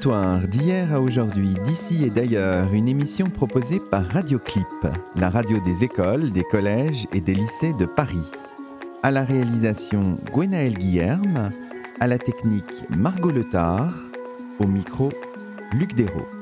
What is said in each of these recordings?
Chemin d'histoire d'hier à aujourd'hui, d'ici et d'ailleurs, une émission proposée par Radioclip, la radio des écoles, des collèges et des lycées de Paris. À la réalisation, Gwenaël Guillerme, à la technique, Margot Letard, au micro, Luc Dérault.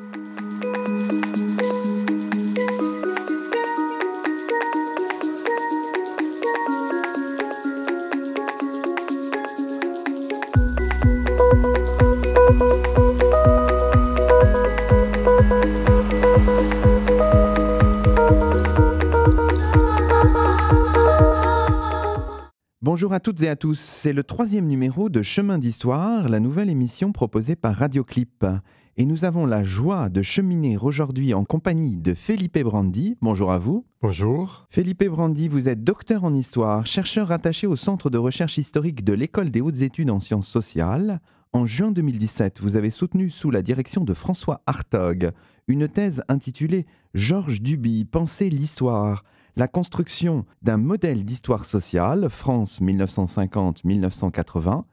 Toutes et à tous, c'est le troisième numéro de Chemin d'Histoire, la nouvelle émission proposée par Radioclip. Et nous avons la joie de cheminer aujourd'hui en compagnie de Felipe Brandi. Bonjour à vous. Bonjour. Felipe Brandi, vous êtes docteur en histoire, chercheur rattaché au Centre de recherche historique de l'École des hautes études en sciences sociales. En juin 2017, vous avez soutenu sous la direction de François Hartog une thèse intitulée Georges Duby, Penser l'histoire la construction d'un modèle d'histoire sociale, France 1950-1980.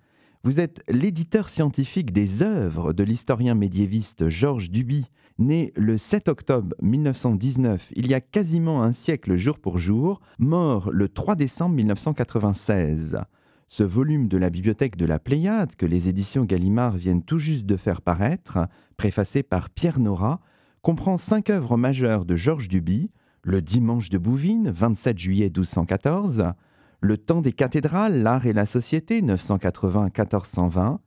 Vous êtes l'éditeur scientifique des œuvres de l'historien médiéviste Georges Duby, né le 7 octobre 1919, il y a quasiment un siècle jour pour jour, mort le 3 décembre 1996. Ce volume de la bibliothèque de la Pléiade, que les éditions Gallimard viennent tout juste de faire paraître, préfacé par Pierre Nora, comprend cinq œuvres majeures de Georges Duby, le dimanche de Bouvines, 27 juillet 1214, le temps des cathédrales, l'art et la société, 980-1420,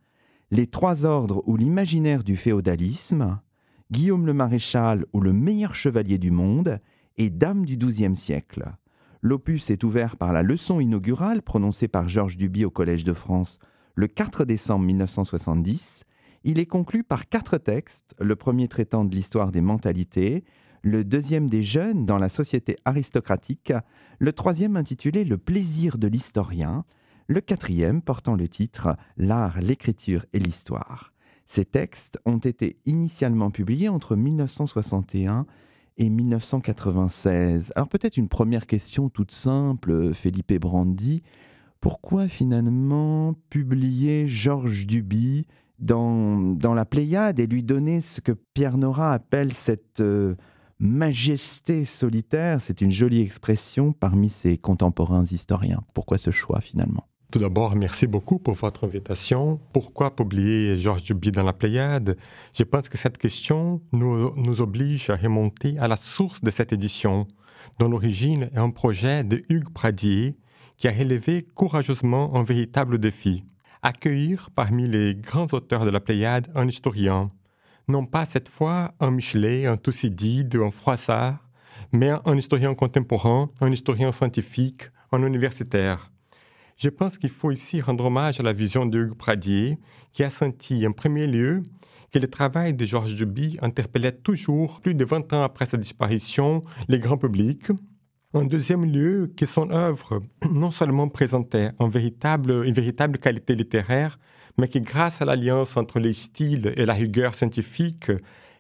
les trois ordres ou l'imaginaire du féodalisme, Guillaume le Maréchal ou le meilleur chevalier du monde, et Dame du XIIe siècle. L'opus est ouvert par la leçon inaugurale prononcée par Georges Duby au Collège de France le 4 décembre 1970. Il est conclu par quatre textes, le premier traitant de l'histoire des mentalités, le deuxième des jeunes dans la société aristocratique, le troisième intitulé Le plaisir de l'historien, le quatrième portant le titre L'art, l'écriture et l'histoire. Ces textes ont été initialement publiés entre 1961 et 1996. Alors peut-être une première question toute simple, Felipe Brandi. Pourquoi finalement publier Georges Duby dans, la Pléiade et lui donner ce que Pierre Nora appelle cette... Euh, majesté solitaire, c'est une jolie expression parmi ses contemporains historiens. Pourquoi ce choix finalement? Tout d'abord, merci beaucoup pour votre invitation. Pourquoi publier Georges Duby dans la Pléiade? Je pense que cette question nous, oblige à remonter à la source de cette édition, dont l'origine est un projet de Hugues Pradier qui a relevé courageusement un véritable défi accueillir parmi les grands auteurs de la Pléiade un historien, non pas cette fois un Michelet, un Thucydide, un Froissart, mais un historien contemporain, un historien scientifique, un universitaire. Je pense qu'il faut ici rendre hommage à la vision de Hugues Pradier, qui a senti en premier lieu que le travail de Georges Duby interpellait toujours, plus de 20 ans après sa disparition, les grands publics. En deuxième lieu, que son œuvre non seulement présentait une véritable qualité littéraire, mais qui, grâce à l'alliance entre les styles et la rigueur scientifique,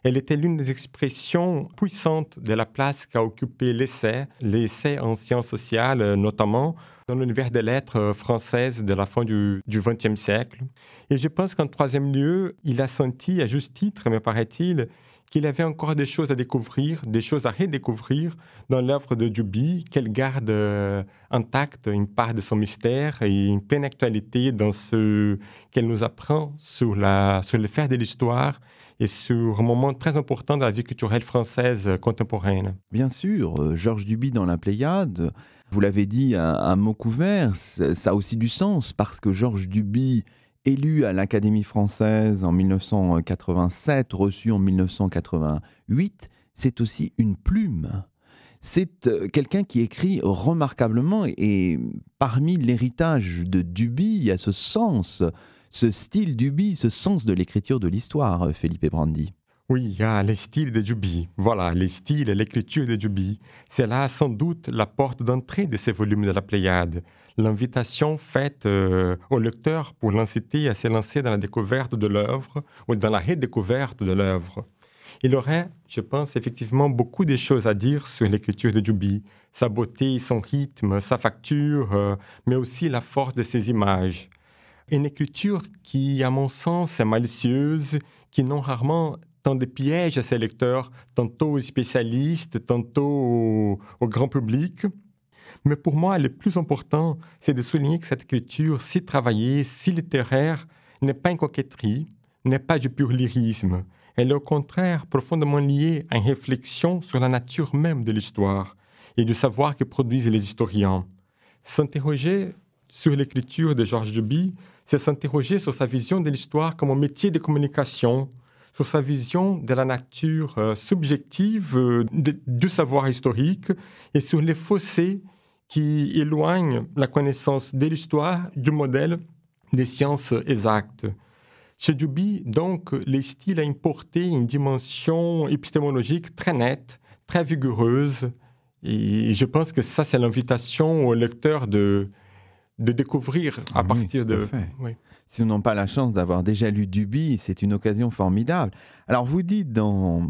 elle était l'une des expressions puissantes de la place qu'a occupé l'essai, l'essai en sciences sociales notamment, dans l'univers des lettres françaises de la fin du XXe siècle. Et je pense qu'en troisième lieu, il a senti, à juste titre, me paraît-il, qu'il avait encore des choses à découvrir, des choses à redécouvrir dans l'œuvre de Duby, qu'elle garde euh, intacte une part de son mystère et une pleine actualité dans ce qu'elle nous apprend sur, la, sur le faire de l'histoire et sur un moment très important de la vie culturelle française contemporaine. Bien sûr, euh, Georges Duby dans la Pléiade, vous l'avez dit à, mot couvert, ça a aussi du sens parce que Georges Duby élu à l'Académie française en 1987, reçu en 1988, c'est aussi une plume. C'est euh, quelqu'un qui écrit remarquablement et parmi l'héritage de Duby, il y a ce sens, ce style Duby, ce sens de l'écriture de l'histoire, Philippe Brandi. Oui, il y a les styles de Duby. Voilà, les styles et l'écriture de Duby. C'est là sans doute la porte d'entrée de ces volumes de la Pléiade. L'invitation faite euh, au lecteur pour l'inciter à se lancer dans la découverte de l'œuvre ou dans la redécouverte de l'œuvre. Il aurait, je pense, effectivement beaucoup de choses à dire sur l'écriture de Duby, sa beauté, son rythme, sa facture, euh, mais aussi la force de ses images. Une écriture qui, à mon sens, est malicieuse, qui non rarement tend des pièges à ses lecteurs, tantôt aux spécialistes, tantôt au, grand public. Mais pour moi, le plus important, c'est de souligner que cette écriture si travaillée, si littéraire, n'est pas une coquetterie, n'est pas du pur lyrisme. Elle est au contraire profondément liée à une réflexion sur la nature même de l'histoire et du savoir que produisent les historiens. S'interroger sur l'écriture de Georges Duby, c'est s'interroger sur sa vision de l'histoire comme un métier de communication, sur sa vision de la nature euh, subjective euh, du savoir historique et sur les fossés qui éloignent la connaissance de l'histoire du modèle des sciences exactes. Chez Duby, donc, les styles a une portée, une dimension épistémologique très nette, très vigoureuse. Et je pense que ça, c'est l'invitation au lecteur de, de découvrir à partir de. Si on n'a pas la chance d'avoir déjà lu Duby, c'est une occasion formidable. Alors vous dites dans,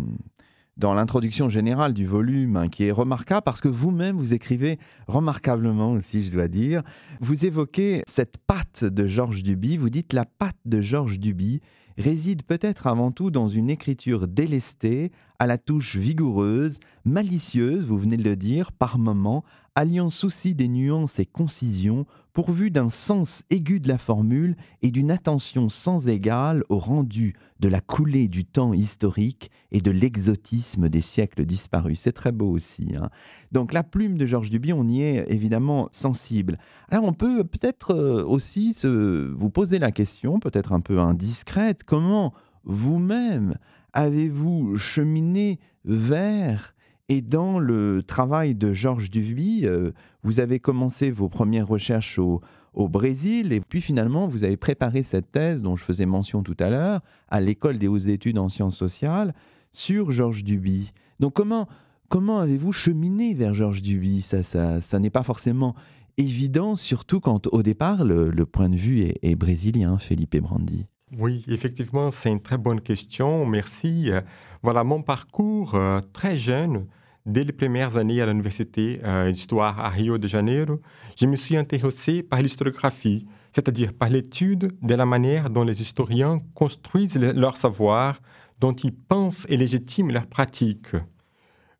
dans l'introduction générale du volume, hein, qui est remarquable parce que vous-même vous écrivez remarquablement aussi, je dois dire. Vous évoquez cette patte de Georges Duby, vous dites la patte de Georges Duby réside peut-être avant tout dans une écriture délestée, à la touche vigoureuse, malicieuse, vous venez de le dire, par moments, alliant souci des nuances et concisions, pourvu d'un sens aigu de la formule et d'une attention sans égale au rendu de la coulée du temps historique et de l'exotisme des siècles disparus. C'est très beau aussi. Hein. Donc la plume de Georges Duby, on y est évidemment sensible. Alors on peut peut-être euh, aussi se, vous poser la question, peut-être un peu indiscrète, comment vous-même avez-vous cheminé vers et dans le travail de Georges Duby, euh, vous avez commencé vos premières recherches au, Brésil et puis finalement vous avez préparé cette thèse dont je faisais mention tout à l'heure à l'école des hautes études en sciences sociales sur Georges Duby. Donc comment, comment avez-vous cheminé vers Georges Duby Ça, ça, n'est pas forcément évident, surtout quand au départ le, point de vue est brésilien, Felipe Brandi. Oui, effectivement, c'est une très bonne question. Merci. Voilà mon parcours euh, très jeune. Dès les premières années à l'université euh, d'histoire à Rio de Janeiro, je me suis intéressé par l'historiographie, c'est-à-dire par l'étude de la manière dont les historiens construisent leur savoir, dont ils pensent et légitiment leurs pratiques.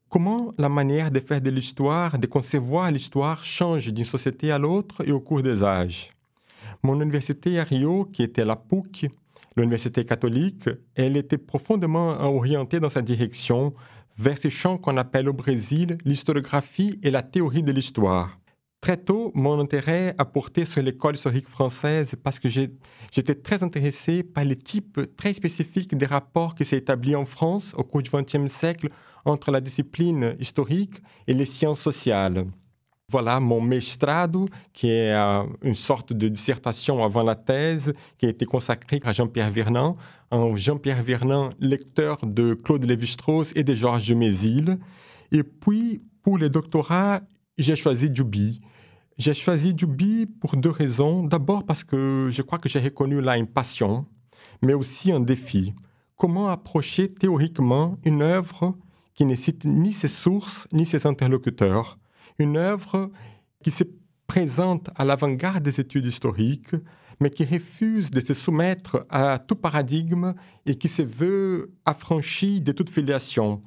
Comment la manière de faire de l'histoire, de concevoir l'histoire change d'une société à l'autre et au cours des âges? Mon université à Rio, qui était la PUC, l'université catholique, elle était profondément orientée dans sa direction vers ces champs qu'on appelle au Brésil l'historiographie et la théorie de l'histoire. Très tôt, mon intérêt a porté sur l'école historique française parce que j'étais très intéressé par les types très spécifiques des rapports qui s'est établis en France au cours du XXe siècle entre la discipline historique et les sciences sociales. Voilà mon mestrado, qui est euh, une sorte de dissertation avant la thèse, qui a été consacrée à Jean-Pierre Vernant, un Jean-Pierre Vernant, lecteur de Claude Lévi-Strauss et de Georges Mézil. Et puis, pour le doctorat, j'ai choisi Duby. J'ai choisi Duby pour deux raisons. D'abord parce que je crois que j'ai reconnu là une passion, mais aussi un défi. Comment approcher théoriquement une œuvre qui ne cite ni ses sources ni ses interlocuteurs? Une œuvre qui se présente à l'avant-garde des études historiques, mais qui refuse de se soumettre à tout paradigme et qui se veut affranchie de toute filiation.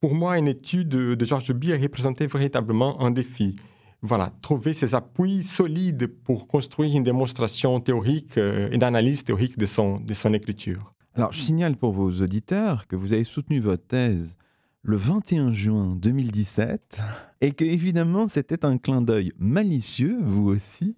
Pour moi, une étude de Georges Duby a représenté véritablement un défi. Voilà, trouver ces appuis solides pour construire une démonstration théorique, euh, une analyse théorique de son, de son écriture. Alors, je signale pour vos auditeurs que vous avez soutenu votre thèse le 21 juin 2017 et que évidemment c'était un clin d'œil malicieux, vous aussi,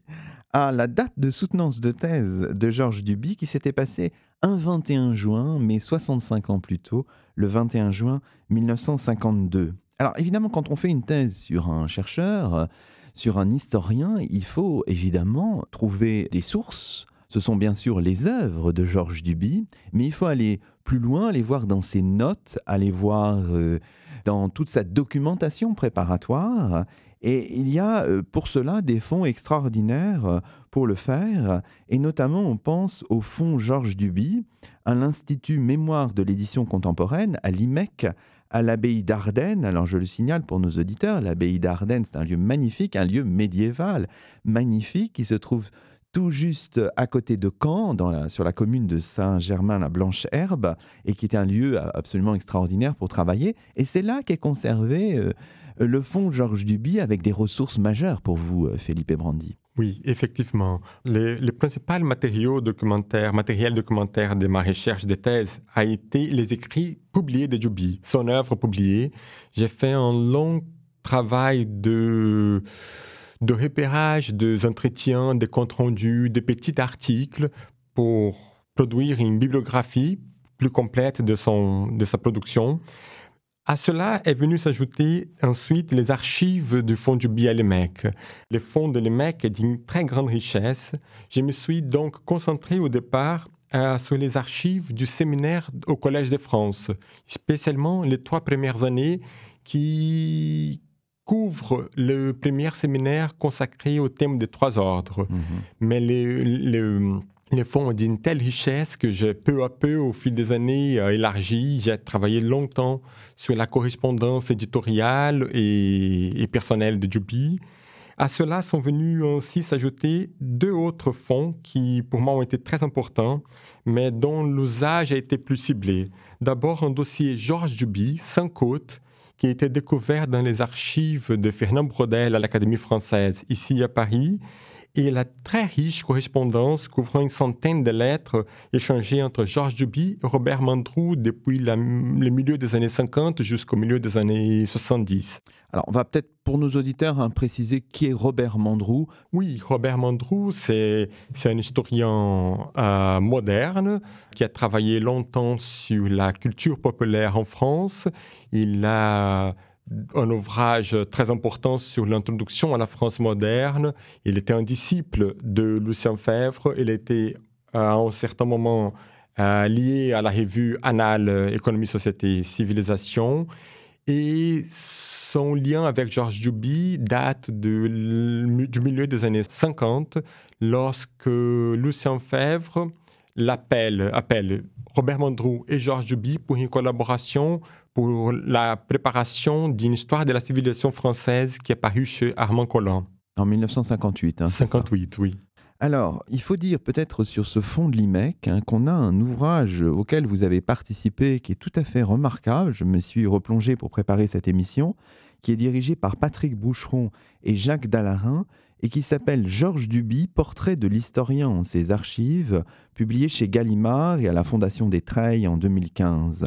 à la date de soutenance de thèse de Georges Duby qui s'était passé un 21 juin, mais 65 ans plus tôt, le 21 juin 1952. Alors évidemment, quand on fait une thèse sur un chercheur, sur un historien, il faut évidemment trouver des sources. Ce sont bien sûr les œuvres de Georges Duby, mais il faut aller plus loin, aller voir dans ses notes, aller voir euh, dans toute sa documentation préparatoire. Et il y a euh, pour cela des fonds extraordinaires euh, pour le faire, et notamment on pense au fonds Georges Duby, à l'Institut Mémoire de l'édition contemporaine, à l'IMEC, à l'abbaye d'Ardenne. Alors je le signale pour nos auditeurs, l'abbaye d'Ardenne, c'est un lieu magnifique, un lieu médiéval magnifique qui se trouve tout juste à côté de Caen, sur la commune de Saint-Germain-la-Blanche-Herbe, et qui était un lieu absolument extraordinaire pour travailler. Et c'est là qu'est conservé euh, le fonds Georges Duby avec des ressources majeures pour vous, euh, Philippe Brandi. Oui, effectivement. Les, principaux matériaux documentaires, matériels documentaires de ma recherche de thèse a été les écrits publiés de Duby, son œuvre publiée. J'ai fait un long travail de de repérage des entretiens, des comptes rendus, des petits articles pour produire une bibliographie plus complète de, son, de sa production. À cela est venu s'ajouter ensuite les archives du fonds du BIA-LEMEC. Le fonds de l'EMEC est d'une très grande richesse. Je me suis donc concentré au départ sur les archives du séminaire au Collège de France, spécialement les trois premières années qui, couvre le premier séminaire consacré au thème des trois ordres. Mhm. Mais les, fonds ont d'une telle richesse que j'ai peu à peu, au fil des années, euh, élargi. J'ai travaillé longtemps sur la correspondance éditoriale et, personnelle de Jubi. À cela sont venus aussi s'ajouter deux autres fonds qui, pour moi, ont été très importants, mais dont l'usage a été plus ciblé. D'abord, un dossier Georges Duby, sans côte, qui a été découvert dans les archives de Fernand Brodel à l'Académie française, ici à Paris, et la très riche correspondance couvrant une centaine de lettres échangées entre Georges Duby et Robert Mandrou depuis le milieu des années 50 jusqu'au milieu des années 70. Alors, on va peut-être pour nos auditeurs hein, préciser qui est Robert Mandrou. Oui, Robert Mandrou, c'est un historien euh, moderne qui a travaillé longtemps sur la culture populaire en France. Il a un ouvrage très important sur l'introduction à la France moderne. Il était un disciple de Lucien Fèvre. Il était à un certain moment euh, lié à la revue Annales Économie, Société, Civilisation. Et son lien avec Georges Duby date du milieu des années 50, lorsque Lucien Fèvre l'appelle, appelle Robert Mandrou et Georges Duby pour une collaboration pour la préparation d'une histoire de la civilisation française qui est parue chez Armand Collant. En 1958. Hein, 58, oui. Alors, il faut dire peut-être sur ce fond de l'IMEC hein, qu'on a un ouvrage auquel vous avez participé qui est tout à fait remarquable. Je me suis replongé pour préparer cette émission, qui est dirigé par Patrick Boucheron et Jacques Dallarin et qui s'appelle Georges Duby, portrait de l'historien en ses archives, publié chez Gallimard et à la Fondation des Treilles en 2015.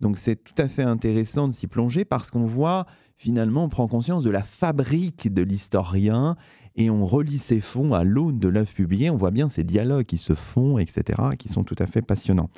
Donc c'est tout à fait intéressant de s'y plonger parce qu'on voit finalement, on prend conscience de la fabrique de l'historien et on relie ses fonds à l'aune de l'œuvre publiée. On voit bien ces dialogues qui se font, etc., qui sont tout à fait passionnants.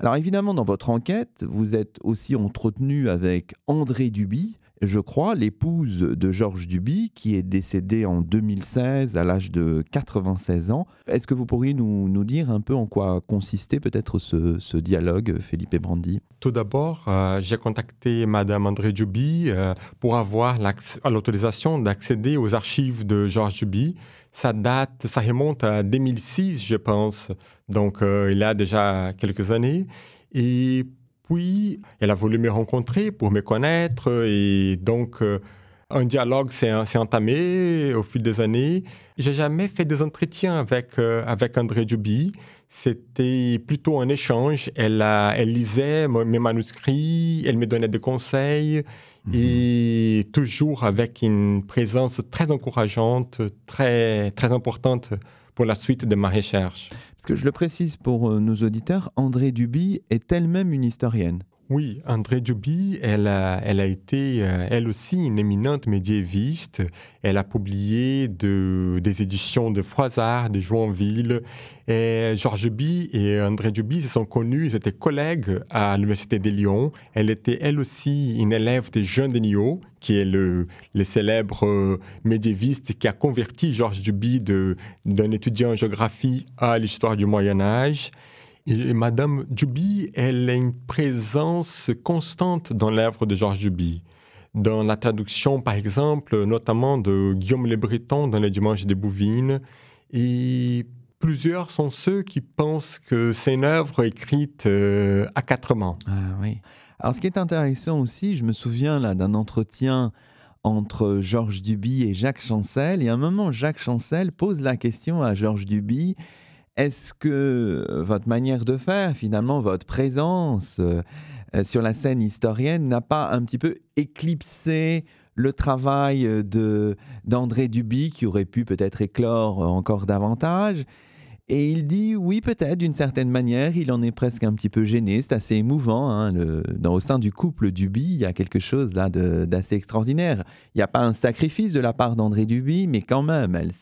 Alors évidemment, dans votre enquête, vous êtes aussi entretenu avec André Duby, je crois, l'épouse de Georges Duby, qui est décédée en 2016 à l'âge de 96 ans. Est-ce que vous pourriez nous, nous, dire un peu en quoi consistait peut-être ce, dialogue, Philippe Brandi? Tout d'abord, euh, j'ai contacté Madame André Duby euh, pour avoir l'autorisation d'accéder aux archives de Georges Duby. Ça date, ça remonte à 2006, je pense. Donc, euh, il y a déjà quelques années. Et puis, elle a voulu me rencontrer pour me connaître et donc euh, un dialogue s'est entamé au fil des années. J'ai jamais fait des entretiens avec, euh, avec André Duby. C'était plutôt un échange. Elle, elle lisait mes manuscrits, elle me donnait des conseils mhm. et toujours avec une présence très encourageante, très, très importante pour la suite de ma recherche. Parce que je le précise pour euh, nos auditeurs, André Duby est elle-même une historienne. Oui, André Duby, elle a, été, euh, elle aussi, une éminente médiéviste. Elle a publié de, des éditions de Froissart, de Joinville. Et Georges Duby et André Duby se sont connus, ils étaient collègues à l'Université de Lyon. Elle était, elle aussi, une élève de Jean Denis, qui est le, le célèbre euh, médiéviste qui a converti Georges Duby d'un étudiant en géographie à l'histoire du Moyen-Âge. Et Madame Duby, elle a une présence constante dans l'œuvre de Georges Duby. Dans la traduction, par exemple, notamment de Guillaume Le Breton dans Les Dimanches des Bouvines. Et plusieurs sont ceux qui pensent que c'est une œuvre écrite euh, à quatre mains. Ah oui. Alors, ce qui est intéressant aussi, je me souviens là d'un entretien entre Georges Duby et Jacques Chancel. Et à un moment, Jacques Chancel pose la question à Georges Duby est-ce que votre manière de faire, finalement, votre présence euh, sur la scène historienne n'a pas un petit peu éclipsé le travail de d'André Duby qui aurait pu peut-être éclore encore davantage? Et il dit oui, peut-être d'une certaine manière, il en est presque un petit peu gêné. C'est assez émouvant. Hein, dans, au sein du couple Duby, il y a quelque chose là d'assez extraordinaire. Il n'y a pas un sacrifice de la part d'André Duby, mais quand même, elle,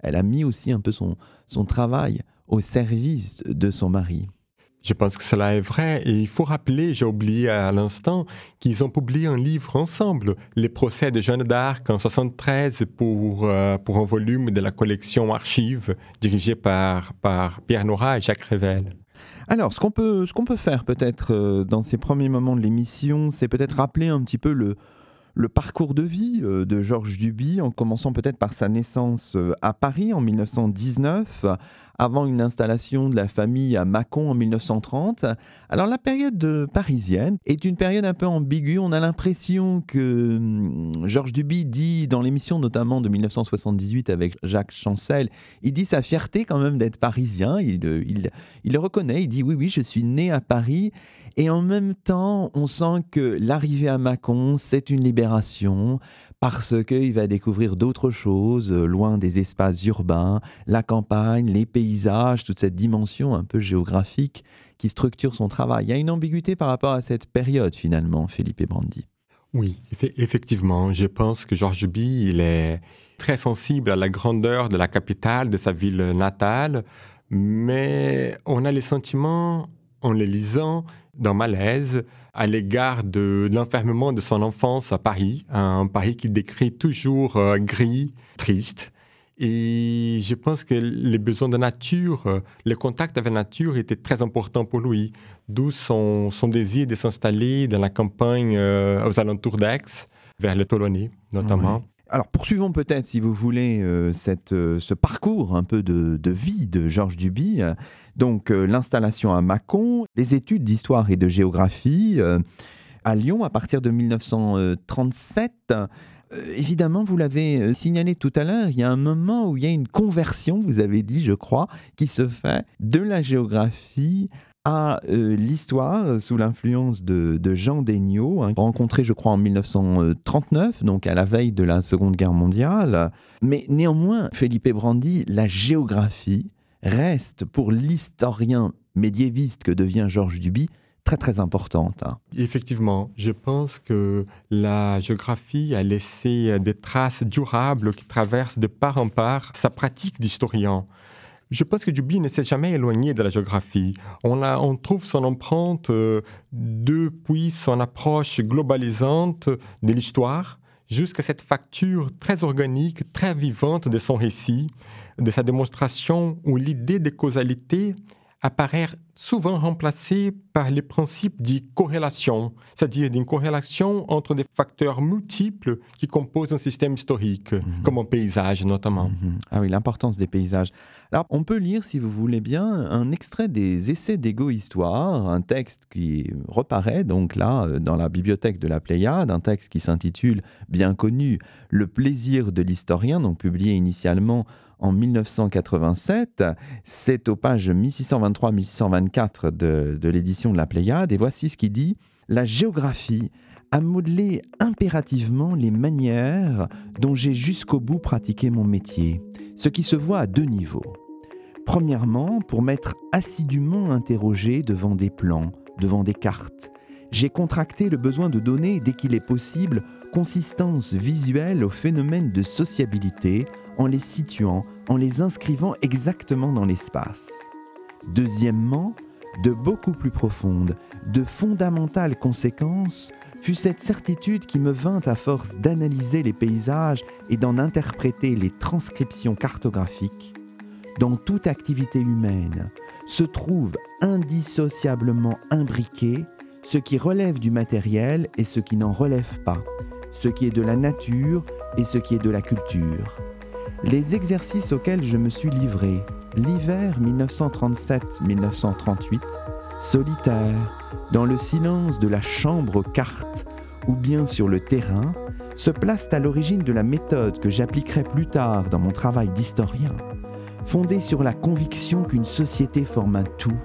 elle a mis aussi un peu son, son travail au service de son mari. Je pense que cela est vrai et il faut rappeler, j'ai oublié à l'instant, qu'ils ont publié un livre ensemble, Les procès de Jeanne d'Arc en 73 pour, euh, pour un volume de la collection Archives dirigée par, par Pierre Nora et Jacques Rével. Alors, ce qu'on peut, peut faire peut-être euh, dans ces premiers moments de l'émission, c'est peut-être rappeler un petit peu le, le parcours de vie euh, de Georges Duby, en commençant peut-être par sa naissance à Paris en 1919, avant une installation de la famille à Mâcon en 1930. Alors la période parisienne est une période un peu ambiguë. On a l'impression que hum, Georges Duby dit dans l'émission notamment de 1978 avec Jacques Chancel, il dit sa fierté quand même d'être parisien. Il le reconnaît, il dit oui oui je suis né à Paris. Et en même temps, on sent que l'arrivée à Mâcon, c'est une libération parce qu'il va découvrir d'autres choses, euh, loin des espaces urbains, la campagne, les paysages, toute cette dimension un peu géographique qui structure son travail. Il y a une ambiguïté par rapport à cette période finalement, Philippe Brandi. Oui, effectivement, je pense que Georges Duby, il est très sensible à la grandeur de la capitale, de sa ville natale, mais on a les sentiments, en les lisant, d'un malaise à l'égard de l'enfermement de son enfance à Paris, un Paris qu'il décrit toujours euh, gris, triste. Et je pense que les besoins de nature, euh, le contact avec la nature était très important pour lui, d'où son, son, désir de s'installer dans la campagne euh, aux alentours d'Aix, vers le Tolonais notamment. Alors poursuivons peut-être, si vous voulez, cette, ce parcours un peu de, de vie de Georges Duby. Donc euh, l'installation à Mâcon, les études d'histoire et de géographie euh, à Lyon à partir de 1937. Euh, évidemment, vous l'avez signalé tout à l'heure, il y a un moment où il y a une conversion, vous avez dit, je crois, qui se fait de la géographie à l'histoire sous l'influence de, Jean Degnaud, hein, rencontré je crois en 1939, donc à la veille de la Seconde Guerre mondiale. Mais néanmoins, Felipe Brandi, la géographie reste pour l'historien médiéviste que devient Georges Duby très très importante. Effectivement, je pense que la géographie a laissé des traces durables qui traversent de part en part sa pratique d'historien. Je pense que Duby ne s'est jamais éloigné de la géographie. On, a, on trouve son empreinte euh, depuis son approche globalisante de l'histoire jusqu'à cette facture très organique, très vivante de son récit, de sa démonstration où l'idée de causalité apparaît souvent remplacée par les principes de corrélation, c'est-à-dire d'une corrélation entre des facteurs multiples qui composent un système historique, mhm. comme un paysage notamment. Mhm. Ah oui, l'importance des paysages. Alors, on peut lire, si vous voulez bien, un extrait des Essais d'égo-histoire, un texte qui reparaît donc là euh, dans la bibliothèque de la Pléiade, un texte qui s'intitule, bien connu, Le plaisir de l'historien, donc publié initialement en 1987. C'est aux pages 1623-1624 de, l'édition de la Pléiade. Et voici ce qu'il dit. La géographie a modelé impérativement les manières dont j'ai jusqu'au bout pratiqué mon métier, ce qui se voit à deux niveaux. Premièrement, pour m'être assidûment interrogé devant des plans, devant des cartes, j'ai contracté le besoin de donner, dès qu'il est possible, consistance visuelle aux phénomènes de sociabilité en les situant, en les inscrivant exactement dans l'espace. Deuxièmement, de beaucoup plus profonde, de fondamentales conséquences, fut cette certitude qui me vint à force d'analyser les paysages et d'en interpréter les transcriptions cartographiques. Dans toute activité humaine se trouve indissociablement imbriqué ce qui relève du matériel et ce qui n'en relève pas, ce qui est de la nature et ce qui est de la culture. Les exercices auxquels je me suis livré. L'hiver 1937-1938, solitaire, dans le silence de la chambre carte ou bien sur le terrain, se placent à l'origine de la méthode que j'appliquerai plus tard dans mon travail d'historien, fondée sur la conviction qu'une société forme un tout,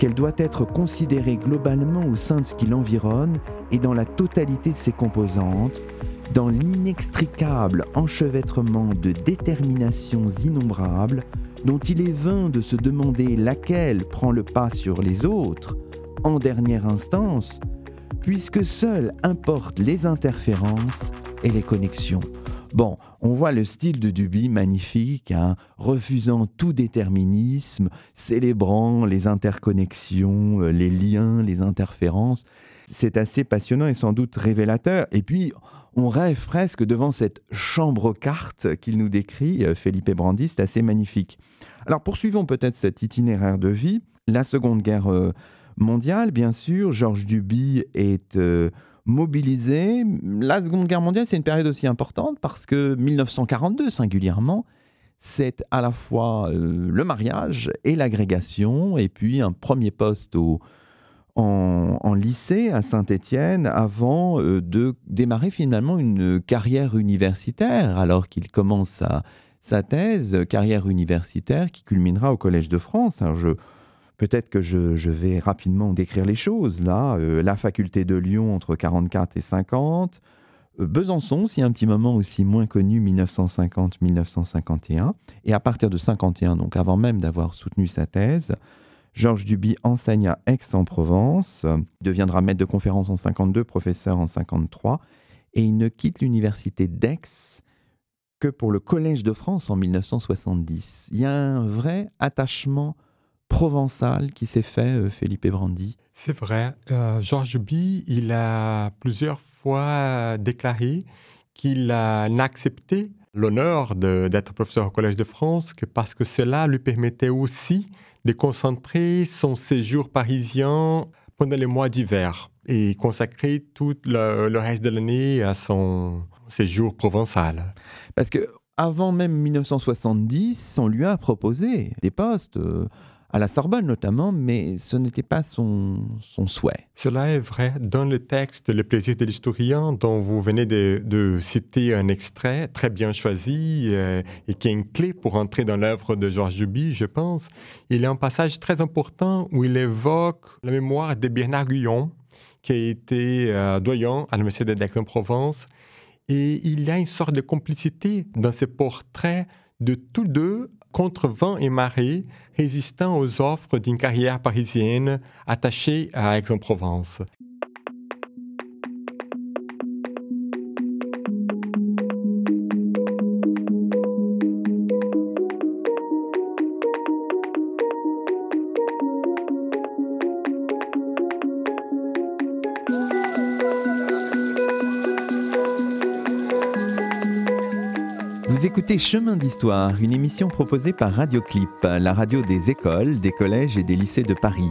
qu'elle doit être considérée globalement au sein de ce qui l'environne et dans la totalité de ses composantes, dans l'inextricable enchevêtrement de déterminations innombrables dont il est vain de se demander laquelle prend le pas sur les autres, en dernière instance, puisque seules importent les interférences et les connexions. Bon, on voit le style de Duby magnifique, hein, refusant tout déterminisme, célébrant les interconnexions, euh, les liens, les interférences. C'est assez passionnant et sans doute révélateur. Et puis, on rêve presque devant cette chambre aux cartes qu'il nous décrit, euh, Felipe Brandi, c'est assez magnifique. Alors poursuivons peut-être cet itinéraire de vie. La Seconde Guerre euh, mondiale, bien sûr, Georges Duby est euh, mobilisé. La Seconde Guerre mondiale, c'est une période aussi importante parce que 1942 singulièrement, c'est à la fois le mariage et l'agrégation, et puis un premier poste au, en, lycée à Saint-Étienne avant euh, de démarrer finalement une carrière universitaire alors qu'il commence sa, thèse, carrière universitaire qui culminera au Collège de France. peut-être que je, vais rapidement décrire les choses là. Euh, la faculté de Lyon entre 44 et 50. Euh, Besançon, si un petit moment aussi moins connu, 1950-1951. Et à partir de 51, donc avant même d'avoir soutenu sa thèse, Georges Duby enseigne à Aix-en-Provence, deviendra maître de conférence en 52, professeur en 53, et il ne quitte l'université d'Aix que pour le Collège de France en 1970. Il y a un vrai attachement provençal qui s'est fait, euh, Felipe. C'est vrai. Euh, Georges Duby, il a plusieurs fois déclaré qu'il n'a accepté l'honneur d'être professeur au Collège de France que parce que cela lui permettait aussi de concentrer son séjour parisien pendant les mois d'hiver et consacrer tout le, reste de l'année à son séjour provençal. Parce que avant même 1970, on lui a proposé des postes. À la Sorbonne notamment, mais ce n'était pas son, son, souhait. Cela est vrai. Dans le texte Le plaisir de l'historien, dont vous venez de, citer un extrait très bien choisi euh, et qui est une clé pour entrer dans l'œuvre de Georges Duby, je pense, il y a un passage très important où il évoque la mémoire de Bernard Guyon, qui a été euh, doyen à l'Université d'Aix-en-Provence. Et il y a une sorte de complicité dans ces portraits de tous deux contre vent et marée, résistant aux offres d'une carrière parisienne attachée à Aix-en-Provence. Écoutez Chemin d'Histoire, une émission proposée par Radioclip, la radio des écoles, des collèges et des lycées de Paris.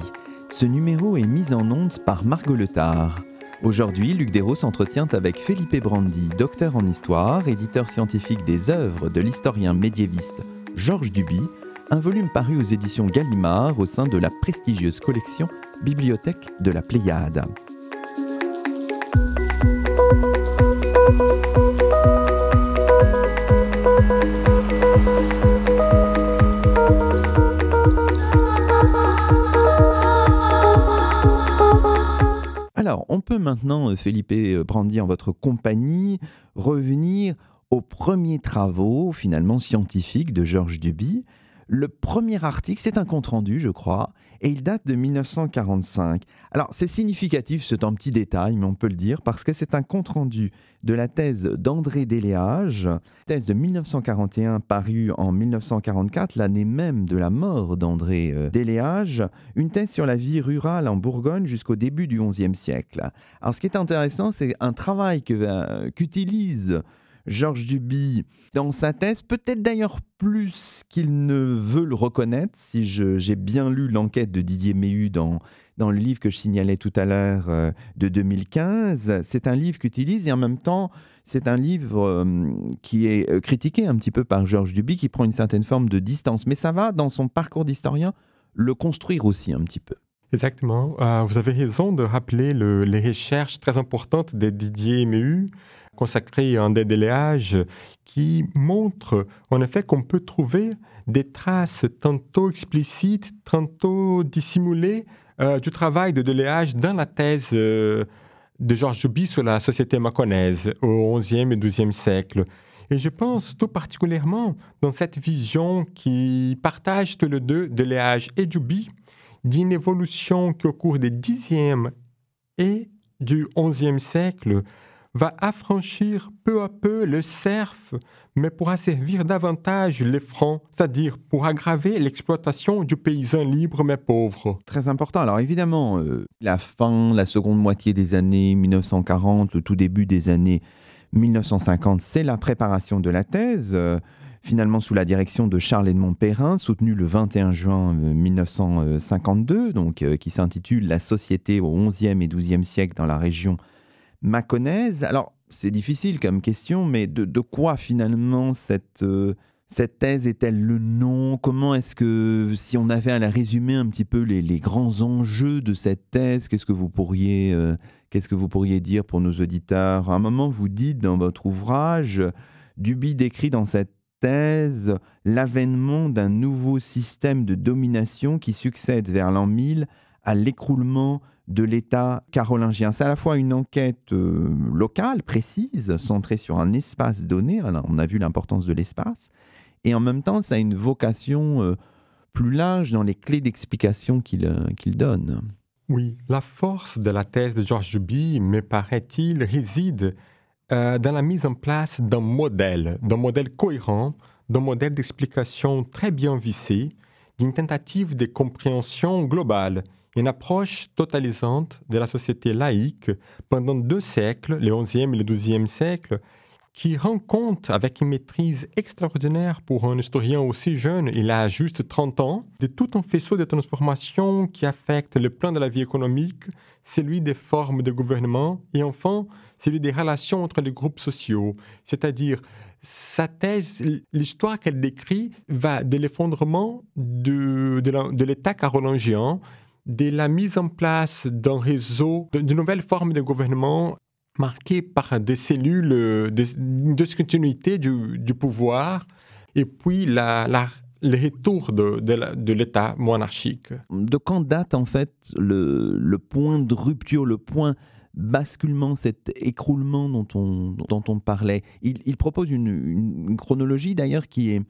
Ce numéro est mis en onde par Margot Letard. Aujourd'hui, Luc Dérault s'entretient avec Felipe Brandi, docteur en histoire, éditeur scientifique des œuvres de l'historien médiéviste Georges Duby, un volume paru aux éditions Gallimard au sein de la prestigieuse collection Bibliothèque de la Pléiade. Peut maintenant, euh, Felipe euh, Brandi, en votre compagnie, revenir aux premiers travaux, finalement scientifiques, de Georges Duby. Le premier article, c'est un compte-rendu, je crois, et il date de 1945. Alors, c'est significatif, c'est un petit détail, mais on peut le dire, parce que c'est un compte-rendu de la thèse d'André Déléage, thèse de 1941 parue en 1944, l'année même de la mort d'André euh, Déléage, une thèse sur la vie rurale en Bourgogne jusqu'au début du XIe siècle. Alors, ce qui est intéressant, c'est un travail qu'utilise Georges Duby dans sa thèse, peut-être d'ailleurs plus qu'il ne veut le reconnaître, si j'ai bien lu l'enquête de Didier Méhu dans, le livre que je signalais tout à l'heure euh, de 2015. C'est un livre qu'utilise et en même temps, c'est un livre euh, qui est euh, critiqué un petit peu par Georges Duby, qui prend une certaine forme de distance. Mais ça va, dans son parcours d'historien, le construire aussi un petit peu. Exactement. Vous avez raison de rappeler les recherches très importantes de Didier Méhu consacrées à un déléage qui montrent en effet qu'on peut trouver des traces tantôt explicites, tantôt dissimulées euh, du travail de déléage dans la thèse euh, de Georges Jouby sur la société maconaise au XIe et XIIe siècle. Et je pense tout particulièrement dans cette vision qui partage tous les deux, Deléage et Jouby, d'une évolution qui au cours des Xe et du XIe siècle va affranchir peu à peu le serf, mais pour asservir davantage les francs, c'est-à-dire pour aggraver l'exploitation du paysan libre mais pauvre. Très important. Alors évidemment, euh, la fin, la seconde moitié des années 1940, le tout début des années 1950, c'est la préparation de la thèse. Euh, finalement sous la direction de Charles-Edmond Perrin, soutenu le 21 juin 1952, euh, donc, qui s'intitule La société au XIe et XIIe siècle dans la région Alors, c'est difficile comme question, mais de, quoi finalement cette, euh, cette thèse est-elle le nom? Comment est-ce que, si on avait à la résumer un petit peu les, grands enjeux de cette thèse, qu'est-ce que vous pourriez, euh, qu'est-ce que vous pourriez dire pour nos auditeurs? À un moment, vous dites dans votre ouvrage, Duby décrit dans cette thèse l'avènement d'un nouveau système de domination qui succède vers l'an 1000 à l'écroulement de l'État carolingien. C'est à la fois une enquête euh, locale, précise, centrée sur un espace donné, on a vu l'importance de l'espace, et en même temps, ça a une vocation euh, plus large dans les clés d'explication qu'il euh, donne. Oui, la force de la thèse de Georges Duby, me paraît-il, réside dans la mise en place d'un modèle, d'un modèle cohérent, d'un modèle d'explication très bien vissé, d'une tentative de compréhension globale une approche totalisante de la société laïque pendant deux siècles, le XIe et le XIIe siècle, qui rend compte avec une maîtrise extraordinaire pour un historien aussi jeune, il a juste 30 ans, de tout un faisceau de transformations qui affectent le plan de la vie économique, celui des formes de gouvernement et enfin celui des relations entre les groupes sociaux. C'est-à-dire, sa thèse, l'histoire qu'elle décrit va de l'effondrement de, de l'État carolingien de la mise en place d'un réseau, de, nouvelles formes de gouvernement marquées par des cellules de discontinuité du, pouvoir et puis la, le retour de, de l'État monarchique. De quand date en fait le, le, point de rupture, le point basculement, cet écroulement dont on, dont on parlait? Il, propose une chronologie d'ailleurs qui est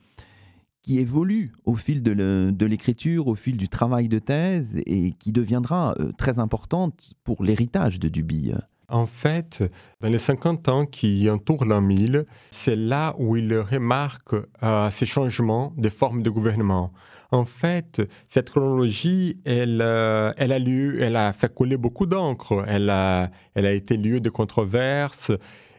qui évolue au fil de l'écriture, au fil du travail de thèse et qui deviendra euh, très importante pour l'héritage de Duby. En fait, dans les 50 ans qui entourent l'an 1000, c'est là où il remarque euh, ces changements des formes de gouvernement. En fait, cette chronologie, elle, euh, elle a lieu, elle a fait couler beaucoup d'encre, elle a, elle a été lieu de controverses.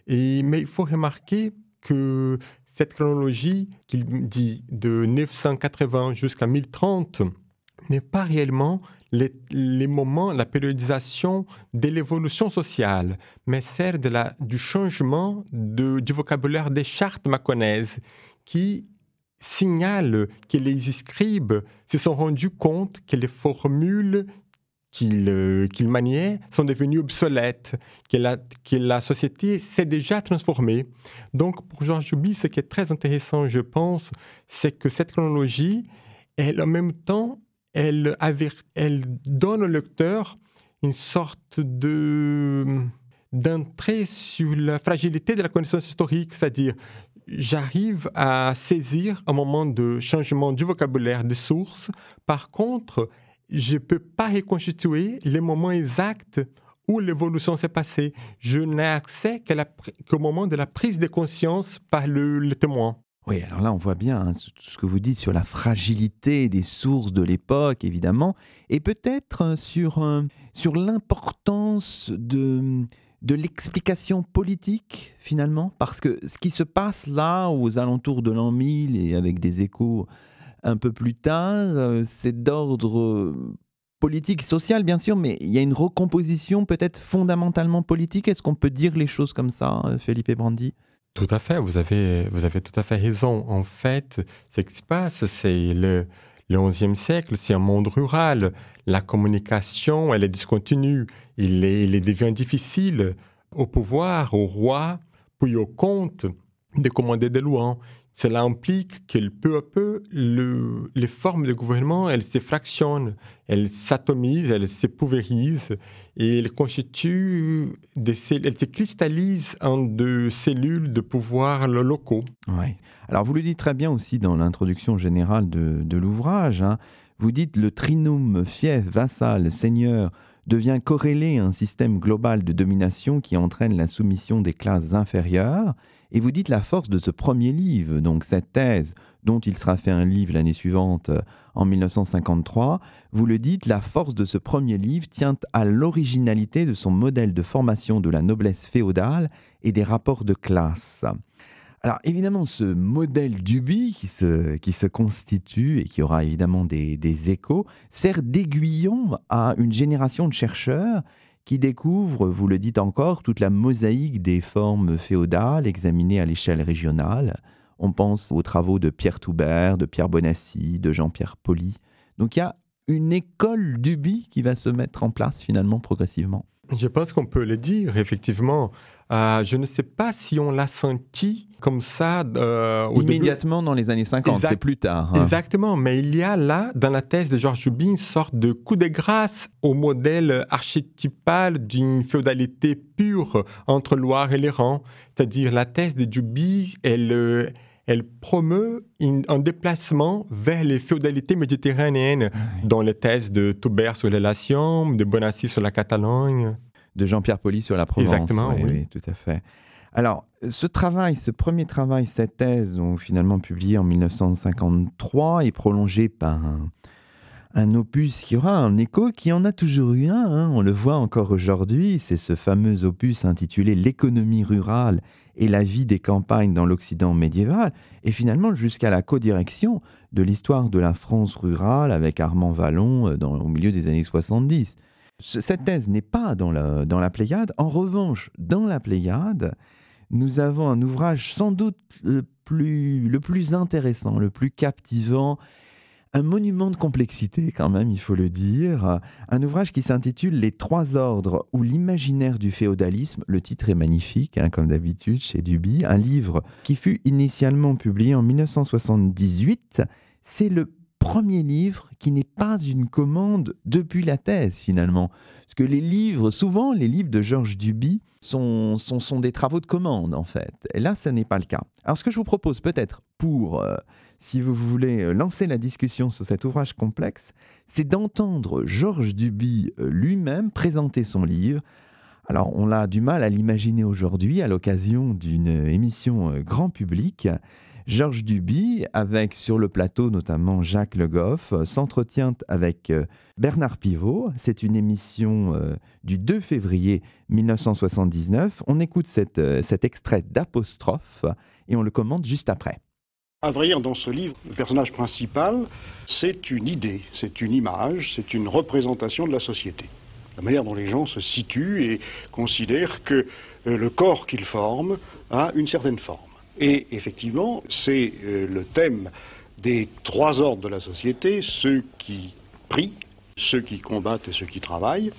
Et, mais il faut remarquer que cette chronologie qu'il dit de 980 jusqu'à 1030 n'est pas réellement les, moments, la périodisation de l'évolution sociale, mais celle de la, du changement de, du vocabulaire des chartes maconaises qui signalent que les scribes se sont rendus compte que les formules qu'il euh, maniait sont devenus obsolètes, que la, société s'est déjà transformée. Donc, pour Georges Jouby, ce qui est très intéressant, je pense, c'est que cette chronologie, elle, en même temps, elle, elle donne au lecteur une sorte de d'entrée sur la fragilité de la connaissance historique, c'est-à-dire j'arrive à saisir un moment de changement du vocabulaire des sources. Par contre, je ne peux pas reconstituer les moments exacts où l'évolution s'est passée. Je n'ai accès qu'au moment de la prise de conscience par le, témoin. Oui, alors là, on voit bien hein, ce que vous dites sur la fragilité des sources de l'époque, évidemment, et peut-être euh, sur, euh, sur l'importance de, de l'explication politique, finalement, parce que ce qui se passe là, aux alentours de l'an 1000, et avec des échos un peu plus tard. Euh, c'est d'ordre euh, politique, social, bien sûr, mais il y a une recomposition peut-être fondamentalement politique. Est-ce qu'on peut dire les choses comme ça, euh, Felipe Brandi? Tout à fait, vous avez, vous avez tout à fait raison. En fait, ce qui se passe, c'est le, Le XIe siècle, c'est un monde rural. La communication, elle est discontinue. Il, il devient difficile au pouvoir, au roi, puis au comte de commander des lois. Cela implique que peu à peu, les formes de gouvernement, elles se fractionnent, elles s'atomisent, elles se pulvérisent et elles constituent, des, elles se cristallisent en deux cellules de pouvoir locaux. Alors vous le dites très bien aussi dans l'introduction générale de, l'ouvrage. Hein. Vous dites le trinum fief, vassal, seigneur devient corrélé à un système global de domination qui entraîne la soumission des classes inférieures et vous dites la force de ce premier livre, donc cette thèse dont il sera fait un livre l'année suivante, euh, en 1953, vous le dites, la force de ce premier livre tient à l'originalité de son modèle de formation de la noblesse féodale et des rapports de classe. Alors évidemment, ce modèle d'Ubi qui se, qui se constitue et qui aura évidemment des, des échos, sert d'aiguillon à une génération de chercheurs qui découvre, vous le dites encore, toute la mosaïque des formes féodales examinées à l'échelle régionale. On pense aux travaux de Pierre Toubert, de Pierre Bonassi, de Jean-Pierre Poli. Donc il y a une école d'Ubi qui va se mettre en place finalement progressivement. Je pense qu'on peut le dire, effectivement. Euh, je ne sais pas si on l'a senti comme ça euh, Immédiatement dans les années 50, c'est plus tard. Hein. Exactement, mais il y a là, dans la thèse de Georges Duby, une sorte de coup de grâce au modèle archétypal d'une féodalité pure entre Loire et l'Iran. C'est-à-dire la thèse de Duby, elle, euh, elle promeut un déplacement vers les féodalités méditerranéennes, dans les thèses de Toubert sur les relations, de Bonassi sur la Catalogne. De Jean-Pierre Poli sur la Provence. Exactement, oui. tout à fait. Alors, ce travail, ce premier travail, cette thèse, finalement publié en 1953 et prolongé par un, opus qui aura un écho, qui en a toujours eu un, hein. on le voit encore aujourd'hui, c'est ce fameux opus intitulé L'économie rurale et la vie des campagnes dans l'Occident médiéval, et finalement jusqu'à la codirection de l'histoire de la France rurale avec Armand Vallon euh, au milieu des années 70. Cette thèse n'est pas dans la, dans la Pléiade. En revanche, dans la Pléiade, nous avons un ouvrage sans doute le plus, intéressant, le plus captivant un monument de complexité quand même, il faut le dire. Un ouvrage qui s'intitule Les trois ordres ou l'imaginaire du féodalisme. Le titre est magnifique, hein, comme d'habitude, chez Duby. Un livre qui fut initialement publié en 1978. C'est le premier livre qui n'est pas une commande depuis la thèse finalement. Parce que les livres, souvent les livres de Georges Duby sont, sont, des travaux de commande en fait. Et là, ce n'est pas le cas. Alors ce que je vous propose peut-être pour... Euh, si vous voulez euh, lancer la discussion sur cet ouvrage complexe, c'est d'entendre Georges Duby euh, lui-même présenter son livre. Alors, on a du mal à l'imaginer aujourd'hui à l'occasion d'une émission grand public. Georges Duby, avec sur le plateau notamment Jacques Le Goff, s'entretient avec Bernard Pivot. C'est une émission du 2 février 1979. On écoute cet extrait d'Apostrophe et on le commente juste après. À vrai dire, dans ce livre, le personnage principal, c'est une idée, c'est une image, c'est une représentation de la société. La manière dont les gens se situent et considèrent que euh, le corps qu'ils forment a une certaine forme. Et effectivement, c'est euh, le thème des trois ordres de la société, ceux qui prient, ceux qui combattent et ceux qui travaillent,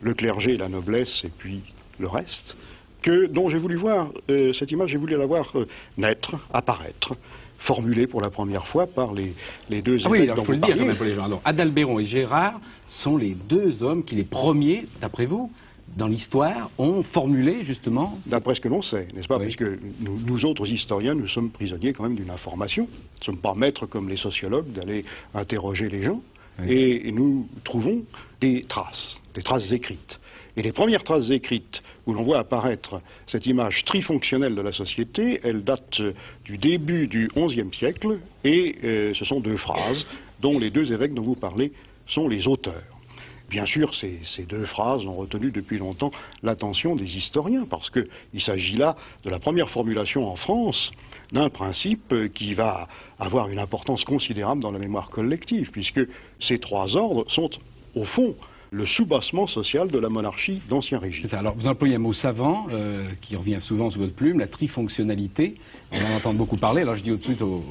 le clergé, la noblesse et puis le reste, que, dont j'ai voulu voir, euh, cette image, j'ai voulu la voir naître, apparaître, formulé pour la première fois par les, les deux ah Oui, il faut le dire quand même pour les gens. Alors, Adalbéron et Gérard sont les deux hommes qui, les premiers, d'après vous, dans l'histoire, ont formulé justement... D'après ce que l'on sait, n'est-ce pas Puisque nous, autres historiens, nous sommes prisonniers quand même d'une information. Nous ne sommes pas maîtres comme les sociologues d'aller interroger les gens. Et nous trouvons des traces, des traces écrites. Et les premières traces écrites où l'on voit apparaître cette image trifonctionnelle de la société, elles datent du début du XIe siècle et euh, ce sont deux phrases dont les deux évêques dont vous parlez sont les auteurs. Bien sûr, ces, deux phrases ont retenu depuis longtemps l'attention des historiens, parce qu'il s'agit là de la première formulation en France d'un principe qui va avoir une importance considérable dans la mémoire collective, puisque ces trois ordres sont, au fond, le soubassement social de la monarchie d'Ancien Régime. Alors vous employez un mot savant euh, qui revient souvent sous votre plume, la trifonctionnalité. On en entend beaucoup parler. Alors je dis au-dessus aux,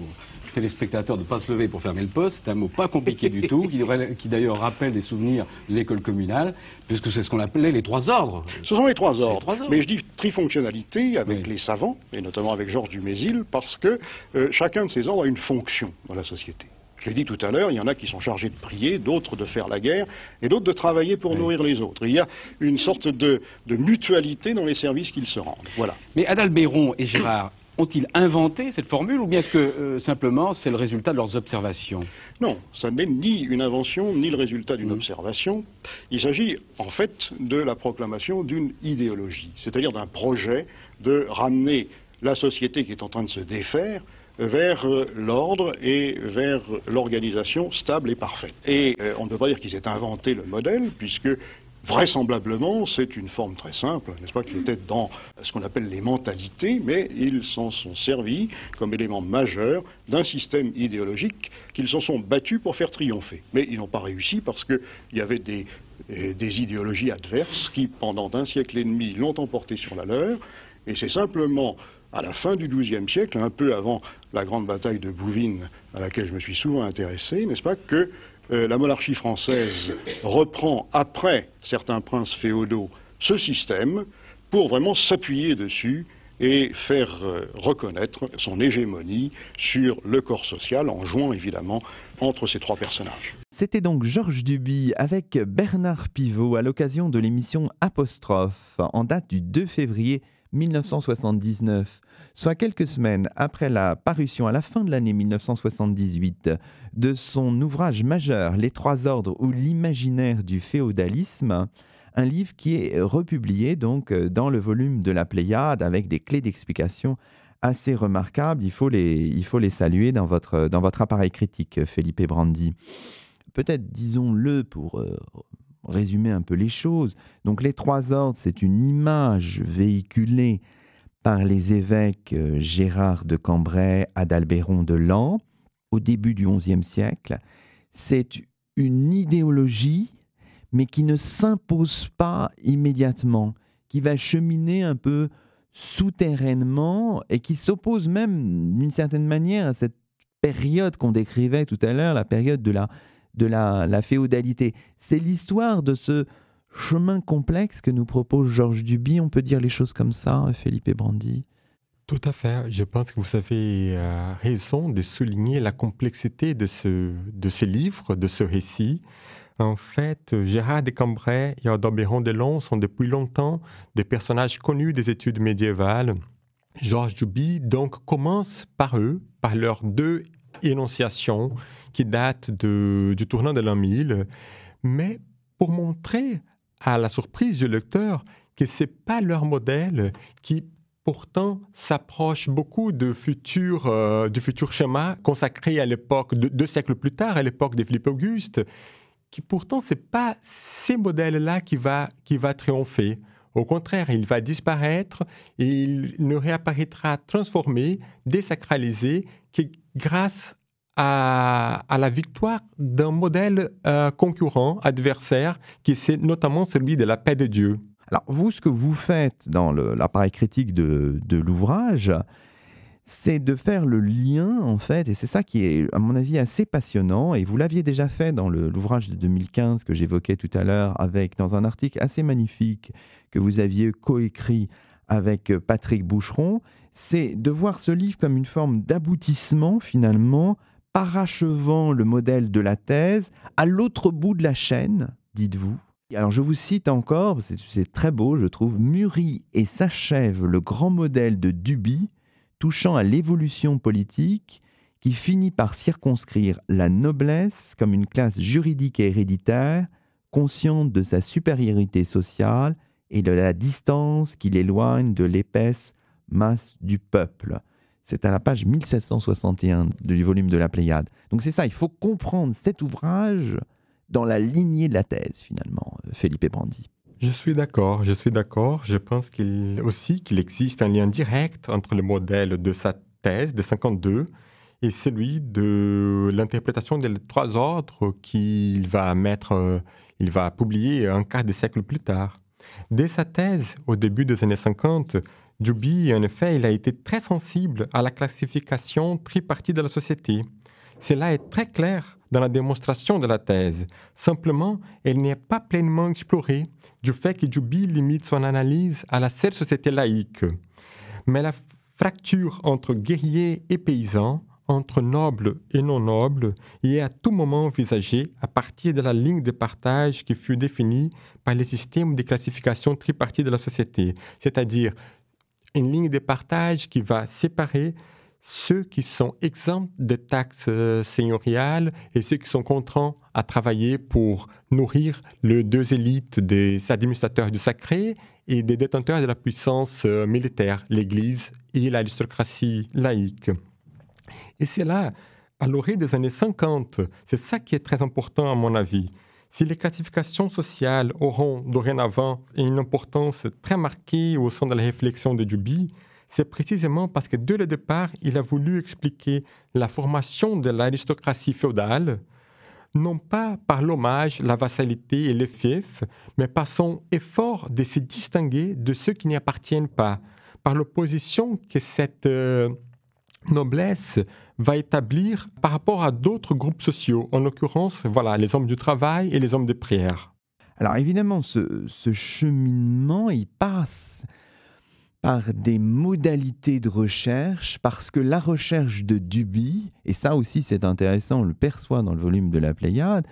téléspectateurs de ne pas se lever pour fermer le poste. C'est un mot pas compliqué du tout, qui, qui d'ailleurs rappelle des souvenirs de l'école communale, puisque c'est ce qu'on appelait les trois ordres. Ce sont les trois ordres. Mais je dis trifonctionnalité avec les savants, et notamment avec Georges Dumézil, parce que euh, chacun de ces ordres a une fonction dans la société. Je l'ai dit tout à l'heure, il y en a qui sont chargés de prier, d'autres de faire la guerre, et d'autres de travailler pour nourrir les autres. Il y a une sorte de, mutualité dans les services qu'ils se rendent. Voilà. Mais Adalbéron et Gérard ont-ils inventé cette formule ou bien est-ce que euh, simplement c'est le résultat de leurs observations? Non, ça n'est ni une invention ni le résultat d'une mmh. observation. Il s'agit en fait de la proclamation d'une idéologie, c'est-à-dire d'un projet de ramener la société qui est en train de se défaire vers euh, l'ordre et vers l'organisation stable et parfaite. Et euh, on ne peut pas dire qu'ils aient inventé le modèle, puisque vraisemblablement, c'est une forme très simple, n'est-ce pas, qui était dans ce qu'on appelle les mentalités, mais ils s'en sont servis comme élément majeur d'un système idéologique qu'ils s'en sont battus pour faire triompher. Mais ils n'ont pas réussi parce qu'il y avait des, euh, des idéologies adverses qui, pendant un siècle et demi, l'ont emporté sur la leur, et c'est simplement à la fin du XIIe siècle, un peu avant la grande bataille de Bouvines, à laquelle je me suis souvent intéressé, n'est-ce pas, que euh, la monarchie française reprend, après certains princes féodaux, ce système pour vraiment s'appuyer dessus et faire euh, reconnaître son hégémonie sur le corps social en jouant évidemment entre ces trois personnages. C'était donc Georges Duby avec Bernard Pivot à l'occasion de l'émission Apostrophe en date du 2 février 1979, soit quelques semaines après la parution à la fin de l'année 1978 de son ouvrage majeur Les Trois Ordres ou l'imaginaire du féodalisme, un livre qui est republié donc dans le volume de la Pléiade avec des clés d'explication assez remarquables. Il faut les, il faut les saluer dans votre, dans votre appareil critique, Felipe Brandi. Peut-être disons-le pour euh, résumer un peu les choses. Donc les trois ordres, c'est une image véhiculée par les évêques euh, Gérard de Cambrai, Adalbéron de Lan, au début du XIe siècle. C'est une idéologie, mais qui ne s'impose pas immédiatement, qui va cheminer un peu souterrainement et qui s'oppose même d'une certaine manière à cette période qu'on décrivait tout à l'heure, la période de la de la, féodalité. C'est l'histoire de ce chemin complexe que nous propose Georges Duby. On peut dire les choses comme ça, Philippe Brandi Tout à fait. Je pense que vous avez euh, raison de souligner la complexité de ce, de livre, de ce récit. En fait, Gérard de Cambrai et Adalbéron de Long sont depuis longtemps des personnages connus des études médiévales. Georges Duby donc commence par eux, par leurs deux énonciations qui date du tournant de l'an 1000, mais pour montrer à la surprise du lecteur que ce n'est pas leur modèle qui pourtant s'approche beaucoup de futurs, euh, du futur schéma consacré à l'époque, deux, siècles plus tard, à l'époque de Philippe Auguste, qui pourtant ce n'est pas ces modèles-là qui va, qui va triompher. Au contraire, il va disparaître et il ne réapparaîtra transformé, désacralisé, que grâce à, la victoire d'un modèle euh, concurrent, adversaire, qui c'est notamment celui de la paix de Dieu. Alors vous, ce que vous faites dans l'appareil critique de, de l'ouvrage, c'est de faire le lien, en fait, et c'est ça qui est, à mon avis, assez passionnant, et vous l'aviez déjà fait dans l'ouvrage de 2015 que j'évoquais tout à l'heure, avec, dans un article assez magnifique que vous aviez coécrit avec Patrick Boucheron, c'est de voir ce livre comme une forme d'aboutissement, finalement, parachevant le modèle de la thèse à l'autre bout de la chaîne, dites-vous. Alors je vous cite encore, c'est très beau, je trouve, mûrit et s'achève le grand modèle de Duby touchant à l'évolution politique qui finit par circonscrire la noblesse comme une classe juridique et héréditaire, consciente de sa supériorité sociale et de la distance qui l'éloigne de l'épaisse masse du peuple. C'est à la page 1761 du volume de la Pléiade. Donc c'est ça, il faut comprendre cet ouvrage dans la lignée de la thèse, finalement, Philippe Brandi. Je suis d'accord, je suis d'accord. Je pense aussi qu'il existe un lien direct entre le modèle de sa thèse de 52 et celui de l'interprétation des trois ordres qu'il va mettre, euh, il va publier un quart de siècle plus tard. Dès sa thèse, au début des années 50, Duby, en effet, il a été très sensible à la classification tripartite de la société. Cela est très clair dans la démonstration de la thèse. Simplement, elle n'est pas pleinement explorée du fait que Duby limite son analyse à la seule société laïque. Mais la fracture entre guerriers et paysans, entre nobles et non nobles, y est à tout moment envisagée à partir de la ligne de partage qui fut définie par les systèmes de classification tripartite de la société, c'est-à-dire une ligne de partage qui va séparer ceux qui sont exempts de taxes euh, seigneuriales et ceux qui sont contraints à travailler pour nourrir les deux élites des administrateurs du sacré et des détenteurs de la puissance euh, militaire, l'Église et l'aristocratie laïque. Et c'est là, à l'orée des années 50, c'est ça qui est très important à mon avis. Si les classifications sociales auront dorénavant une importance très marquée au sein de la réflexion de Duby, c'est précisément parce que dès le départ, il a voulu expliquer la formation de l'aristocratie féodale, non pas par l'hommage, la vassalité et les fiefs, mais par son effort de se distinguer de ceux qui n'y appartiennent pas, par l'opposition que cette euh, noblesse va établir par rapport à d'autres groupes sociaux, en l'occurrence, voilà, les hommes du travail et les hommes de prière. Alors évidemment, ce, ce cheminement, il passe par des modalités de recherche, parce que la recherche de Duby, et ça aussi c'est intéressant, on le perçoit dans le volume de la Pléiade,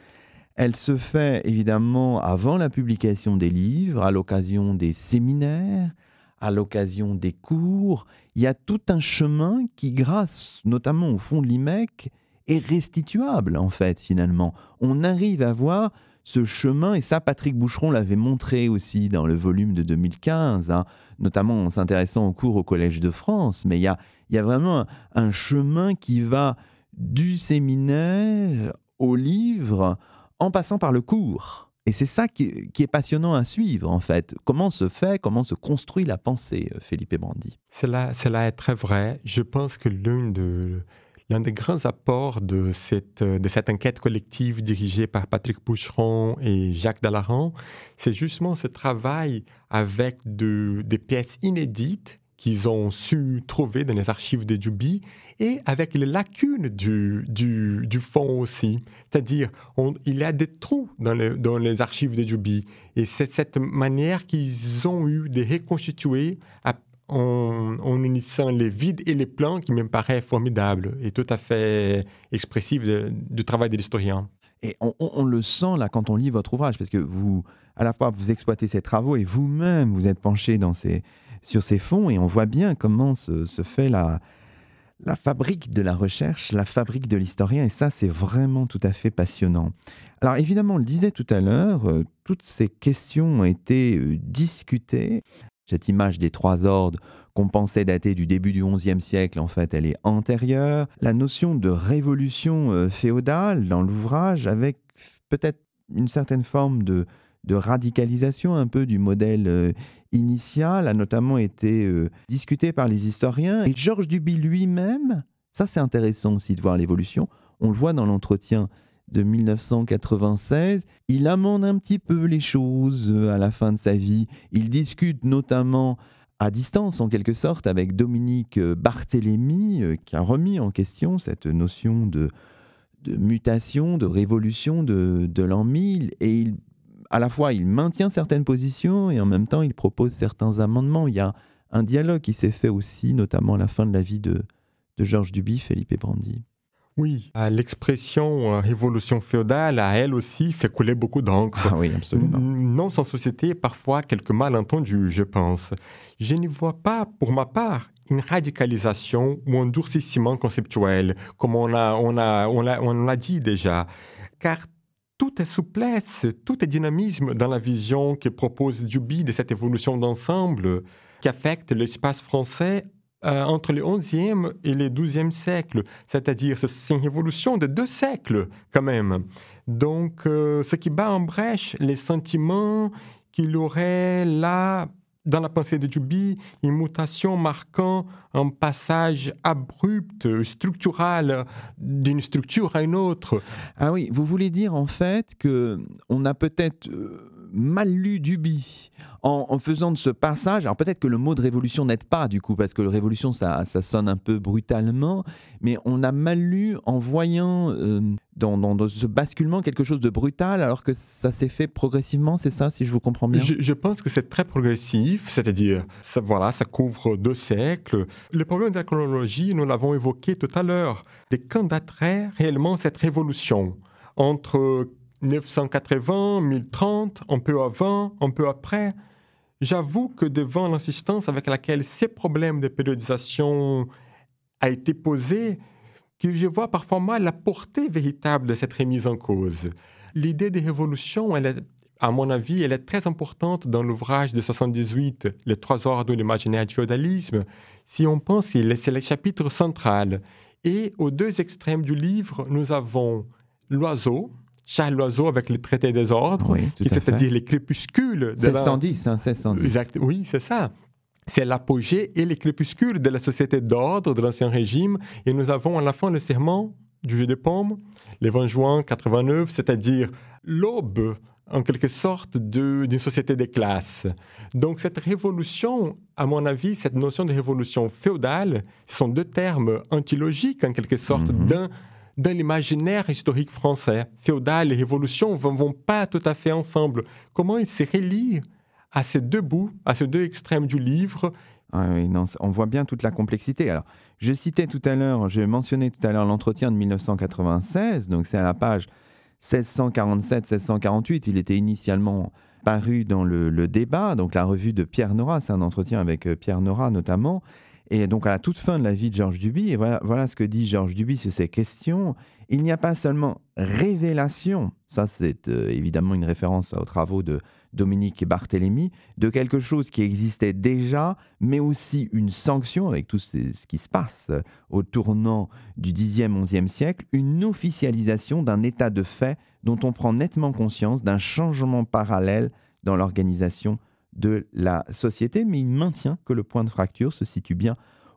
elle se fait évidemment avant la publication des livres, à l'occasion des séminaires, à l'occasion des cours. Il y a tout un chemin qui, grâce notamment au fond de l'IMEC, est restituable en fait finalement. On arrive à voir ce chemin, et ça Patrick Boucheron l'avait montré aussi dans le volume de 2015, hein, notamment en s'intéressant au cours au Collège de France, mais il y a, y a vraiment un, chemin qui va du séminaire au livre en passant par le cours. Et c'est ça qui, qui, est passionnant à suivre, en fait. Comment se fait, comment se construit la pensée, Philippe Brandi? Cela, cela est très vrai. Je pense que l'une de, L'un des grands apports de cette, de cette enquête collective dirigée par Patrick Boucheron et Jacques Dallaran, c'est justement ce travail avec de, des pièces inédites qu'ils ont su trouver dans les archives de Duby et avec les lacunes du, fond aussi. C'est-à-dire, il y a des trous dans, dans les archives de Duby. Et c'est cette manière qu'ils ont eu de reconstituer à, en, unissant les vides et les plans qui me paraît formidable et tout à fait expressif du travail de l'historien. Et on, le sent là quand on lit votre ouvrage, parce que vous, à la fois, vous exploitez ces travaux et vous-même, vous êtes penché sur ces fonds et on voit bien comment se, se fait la, la fabrique de la recherche, la fabrique de l'historien, et ça, c'est vraiment tout à fait passionnant. Alors évidemment, on le disait tout à l'heure, euh, toutes ces questions ont été euh, discutées cette image des trois ordres qu'on pensait dater du début du XIe siècle, en fait, elle est antérieure. La notion de révolution euh, féodale dans l'ouvrage, avec peut-être une certaine forme de, radicalisation un peu du modèle euh, initial, a notamment été euh, discutée par les historiens. Et Georges Duby lui-même, ça c'est intéressant aussi de voir l'évolution, on le voit dans l'entretien de 1996. Il amende un petit peu les choses euh, à la fin de sa vie. Il discute notamment à distance, en quelque sorte, avec Dominique euh, Barthélémy, euh, qui a remis en question cette notion de, mutation, de révolution de, l'an 1000. Et à la fois, il maintient certaines positions et en même temps, il propose certains amendements. Il y a un dialogue qui s'est fait aussi, notamment à la fin de la vie de, Georges Duby, Philippe Brandy. Oui, l'expression euh, révolution féodale a elle aussi fait couler beaucoup d'encre. Ah oui, absolument. Non sans société, parfois quelques malentendus, je pense. Je n'y vois pas, pour ma part, une radicalisation ou un durcissement conceptuel, comme on a, on a, on l'a, on l'a dit déjà. Car tout est souplesse, tout est dynamisme dans la vision que propose Duby de cette évolution d'ensemble qui affecte l'espace français euh, entre le 11e et le 12e siècle. C'est-à-dire, c'est une révolution de deux siècles quand même. Donc, euh, ce qui bat en brèche les sentiments qu'il aurait là dans la pensée de Duby une mutation marquant un passage abrupt, structural d'une structure à une autre. Ah oui, vous voulez dire en fait que on a peut-être euh, mal lu Duby en, faisant de ce passage. Alors peut-être que le mot de révolution n'aide pas du coup, parce que révolution ça, ça sonne un peu brutalement, mais on a mal lu en voyant euh, dans, dans, ce basculement quelque chose de brutal, alors que ça s'est fait progressivement, c'est ça, si je vous comprends bien? Je, pense que c'est très progressif, c'est-à-dire, ça, voilà, ça couvre deux siècles. Le problème de la chronologie, nous l'avons évoqué tout à l'heure. Des quand daterait réellement cette révolution entre 980, 1030, un peu avant, un peu après. J'avoue que devant l'insistance avec laquelle ces problèmes de périodisation a été posé, que je vois parfois mal la portée véritable de cette remise en cause. L'idée de révolution, elle est, à mon avis, elle est très importante dans l'ouvrage de 78, Les trois ordres de l'imaginaire du féodalisme. Si on pense, c'est le chapitre central. Et aux deux extrêmes du livre, nous avons l'oiseau, Charles Loiseau avec le traité des ordres, c'est-à-dire les crépuscules. De 1610, hein, 1610. oui, c'est ça. C'est l'apogée et les crépuscules de la société d'ordre de l'Ancien Régime. Et nous avons à la fin le serment du jeu de pommes, le 20 juin 89, c'est-à-dire l'aube, en quelque sorte, d'une société des classes. Donc cette révolution, à mon avis, cette notion de révolution féodale, ce sont deux termes antilogiques, en quelque sorte, mhm. d'un dans l'imaginaire historique français. Féodal et révolution ne vont, pas tout à fait ensemble. Comment ils se relient à ces deux bouts, à ces deux extrêmes du livre? Ah on voit bien toute la complexité. Alors, je citais tout à l'heure, je mentionnais tout à l'heure l'entretien de 1996, donc c'est à la page 1647-1648. Il était initialement paru dans le, le, débat, donc la revue de Pierre Nora, c'est un entretien avec euh, Pierre Nora notamment. Et donc à la toute fin de la vie de Georges Duby, et voilà, ce que dit Georges Duby sur ces questions, il n'y a pas seulement révélation, ça c'est euh, évidemment une référence aux travaux de Dominique et Barthélemy, de quelque chose qui existait déjà, mais aussi une sanction avec tout ce, qui se passe au tournant du 10e, 11e siècle, une officialisation d'un état de fait dont on prend nettement conscience d'un changement parallèle dans l'organisation de la société, mais il maintient que le point de fracture se situe bien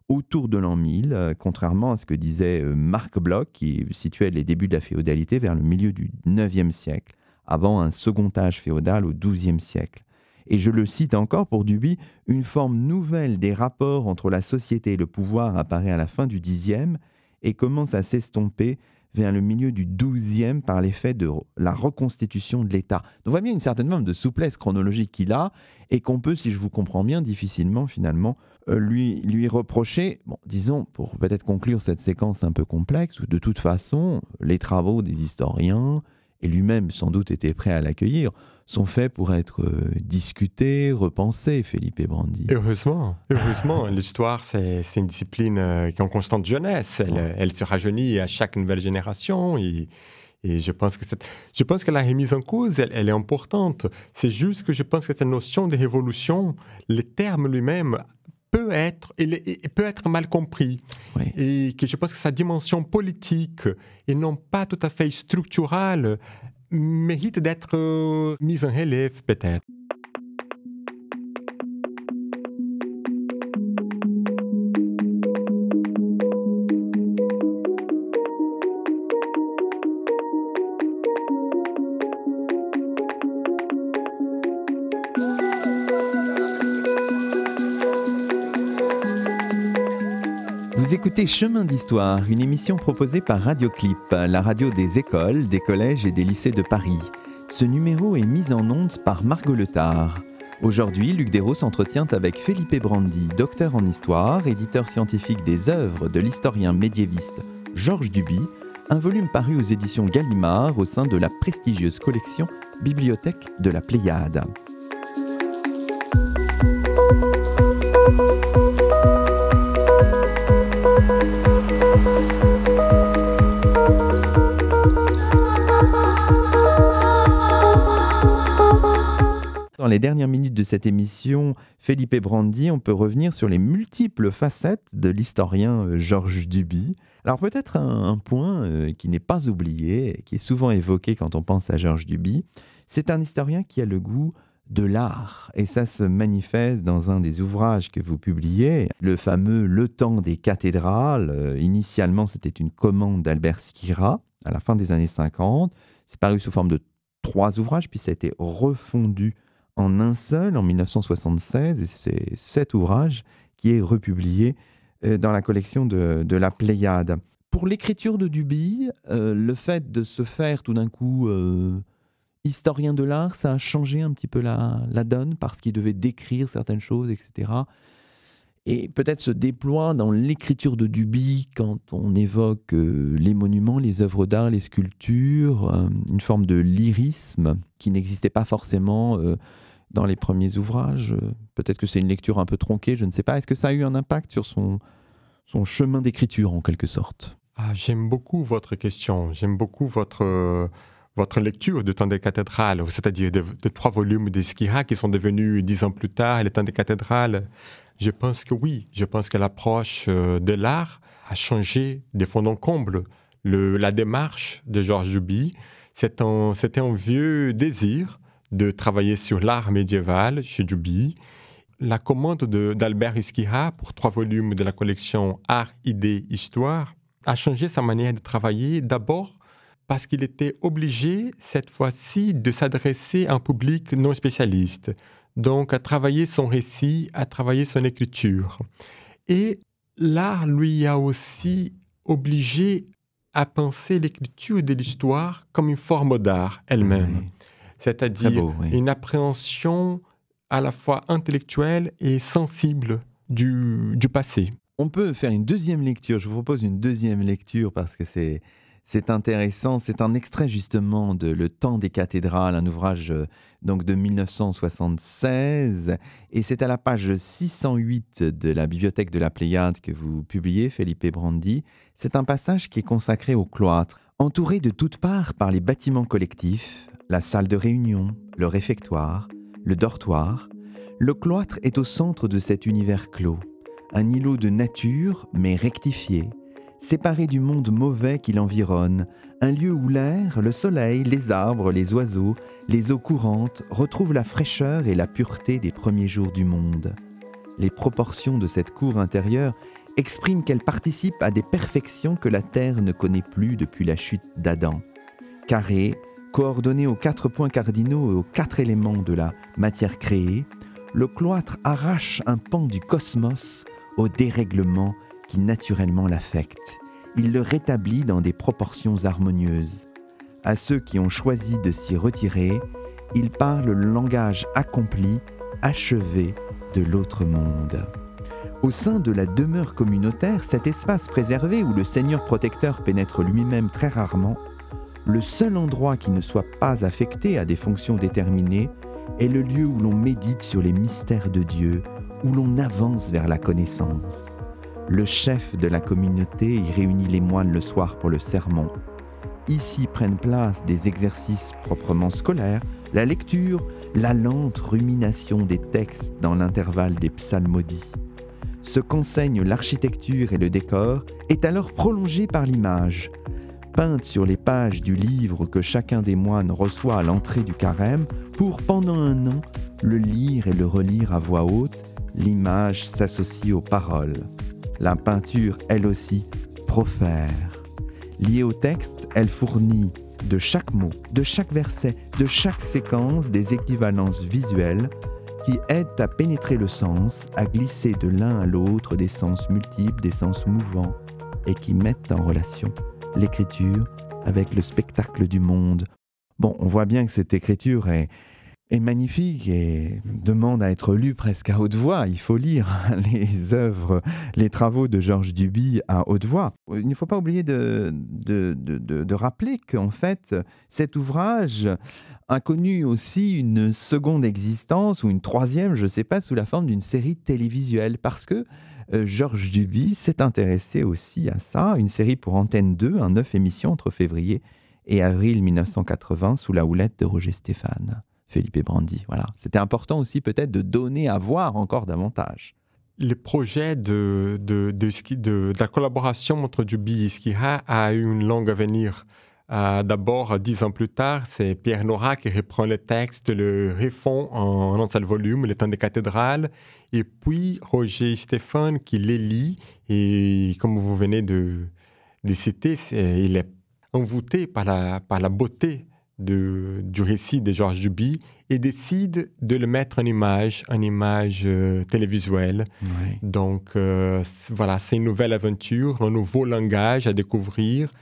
autour de l'an 1000, euh, contrairement à ce que disait euh, Marc Bloch, qui situait les débuts de la féodalité vers le milieu du 9e siècle, avant un second âge féodal au 12e siècle. Et je le cite encore pour Duby, une forme nouvelle des rapports entre la société et le pouvoir apparaît à la fin du 10e et commence à s'estomper vers le milieu du 12e par l'effet de la reconstitution de l'État. on voit bien une certaine forme de souplesse chronologique qu'il a et qu'on peut, si je vous comprends bien, difficilement finalement euh, lui, lui reprocher. Bon, disons, pour peut-être conclure cette séquence un peu complexe, où de toute façon, les travaux des historiens, et lui-même sans doute était prêt à l'accueillir, sont faits pour être euh, discutés, repensés, Philippe Brandi. Heureusement, heureusement. L'histoire, c'est une discipline euh, qui est en constante jeunesse. Elle, se rajeunit à chaque nouvelle génération. Et, je, pense que je pense que la remise en cause, elle, est importante. C'est juste que je pense que cette notion de révolution, le terme lui-même peut être, il, peut être mal compris. Et que je pense que sa dimension politique et non pas tout à fait structurale mérite d'être euh, mise en relève peut-être. Vous écoutez Chemin d'Histoire, une émission proposée par Radioclip, la radio des écoles, des collèges et des lycées de Paris. Ce numéro est mis en onde par Margot Letard. Aujourd'hui, Luc Dérault s'entretient avec Felipe Brandi, docteur en histoire, éditeur scientifique des œuvres de l'historien médiéviste Georges Duby, un volume paru aux éditions Gallimard au sein de la prestigieuse collection Bibliothèque de la Pléiade. Les dernières minutes de cette émission, Felipe Brandi, on peut revenir sur les multiples facettes de l'historien euh, Georges Duby. Alors peut-être un, point euh, qui n'est pas oublié, qui est souvent évoqué quand on pense à Georges Duby, c'est un historien qui a le goût de l'art. Et ça se manifeste dans un des ouvrages que vous publiez, le fameux Le temps des cathédrales. Euh, initialement, c'était une commande d'Albert Skira à la fin des années 50. C'est paru sous forme de trois ouvrages, puis ça a été refondu en un seul en 1976. Et c'est cet ouvrage qui est republié euh, dans la collection de, la Pléiade. Pour l'écriture de Duby, euh, le fait de se faire tout d'un coup historien de l'art, ça a changé un petit peu la, donne parce qu'il devait décrire certaines choses, etc. Et peut-être se déploie dans l'écriture de Duby quand on évoque euh, les monuments, les œuvres d'art, les sculptures, euh, une forme de lyrisme qui n'existait pas forcément euh, dans les premiers ouvrages. Peut-être que c'est une lecture un peu tronquée, je ne sais pas. Est-ce que ça a eu un impact sur son, chemin d'écriture en quelque sorte? Ah, J'aime beaucoup votre question, j'aime beaucoup votre votre lecture de Temps des cathédrales, c'est-à-dire de, trois volumes d'Esquira qui sont devenus dix ans plus tard les Temps des cathédrales, je pense que oui, je pense que l'approche euh, de l'art a changé de fond en comble. Le, la démarche de Georges Duby, c'était un, vieux désir de travailler sur l'art médiéval chez Duby. La commande d'Albert Esquira pour trois volumes de la collection Art, Idées, Histoire a changé sa manière de travailler d'abord parce qu'il était obligé, cette fois-ci, de s'adresser à un public non spécialiste, donc à travailler son récit, à travailler son écriture. Et l'art lui a aussi obligé à penser l'écriture de l'histoire comme une forme d'art elle-même, c'est-à-dire une appréhension à la fois intellectuelle et sensible du, du passé. On peut faire une deuxième lecture, je vous propose une deuxième lecture parce que c'est c'est intéressant. C'est un extrait justement de Le temps des cathédrales, un ouvrage euh, donc de 1976. Et c'est à la page 608 de la bibliothèque de la Pléiade que vous publiez, Felipe Brandi. C'est un passage qui est consacré au cloître. Entouré de toutes parts par les bâtiments collectifs, la salle de réunion, le réfectoire, le dortoir, le cloître est au centre de cet univers clos. Un îlot de nature, mais rectifié, séparé du monde mauvais qui l'environne, un lieu où l'air, le soleil, les arbres, les oiseaux, les eaux courantes retrouvent la fraîcheur et la pureté des premiers jours du monde. Les proportions de cette cour intérieure expriment qu'elle participe à des perfections que la Terre ne connaît plus depuis la chute d'Adam. Carré, coordonné aux quatre points cardinaux et aux quatre éléments de la matière créée, le cloître arrache un pan du cosmos au dérèglement qui naturellement l'affecte. Il le rétablit dans des proportions harmonieuses. À ceux qui ont choisi de s'y retirer, il parle le langage accompli, achevé de l'autre monde. Au sein de la demeure communautaire, cet espace préservé où le Seigneur protecteur pénètre lui-même très rarement, le seul endroit qui ne soit pas affecté à des fonctions déterminées est le lieu où l'on médite sur les mystères de Dieu, où l'on avance vers la connaissance. Le chef de la communauté y réunit les moines le soir pour le sermon. Ici prennent place des exercices proprement scolaires, la lecture, la lente rumination des textes dans l'intervalle des psalmodies. Ce qu'enseigne l'architecture et le décor est alors prolongé par l'image, peinte sur les pages du livre que chacun des moines reçoit à l'entrée du carême pour, pendant un an, le lire et le relire à voix haute, l'image s'associe aux paroles. La peinture, elle aussi, profère. Liée au texte, elle fournit de chaque mot, de chaque verset, de chaque séquence des équivalences visuelles qui aident à pénétrer le sens, à glisser de l'un à l'autre des sens multiples, des sens mouvants, et qui mettent en relation l'écriture avec le spectacle du monde. Bon, on voit bien que cette écriture est, magnifique et demande à être lu presque à haute voix. Il faut lire les œuvres, les travaux de Georges Duby à haute voix. Il ne faut pas oublier de, de, de, rappeler qu'en fait, cet ouvrage a connu aussi une seconde existence ou une troisième, je ne sais pas, sous la forme d'une série télévisuelle parce que Georges Duby s'est intéressé aussi à ça, une série pour Antenne 2, un neuf émissions entre février et avril 1980 sous la houlette de Roger Stéphane. Felipe Brandi. Voilà. C'était important aussi peut-être de donner à voir encore davantage. Le projet de, de, de, de la collaboration entre Duby et Skira a eu une longue avenir. Euh, d'abord, dix ans plus tard, c'est Pierre Nora qui reprend le texte, le refond en un seul volume, Le temps des cathédrales, et puis Roger Stéphane qui les lit, et comme vous venez de, de citer, il est envoûté par la, par la beauté de, du récit de Georges Duby et décide de le mettre en image, en image euh, télévisuelle. Donc euh, voilà, c'est une nouvelle aventure, un nouveau langage à découvrir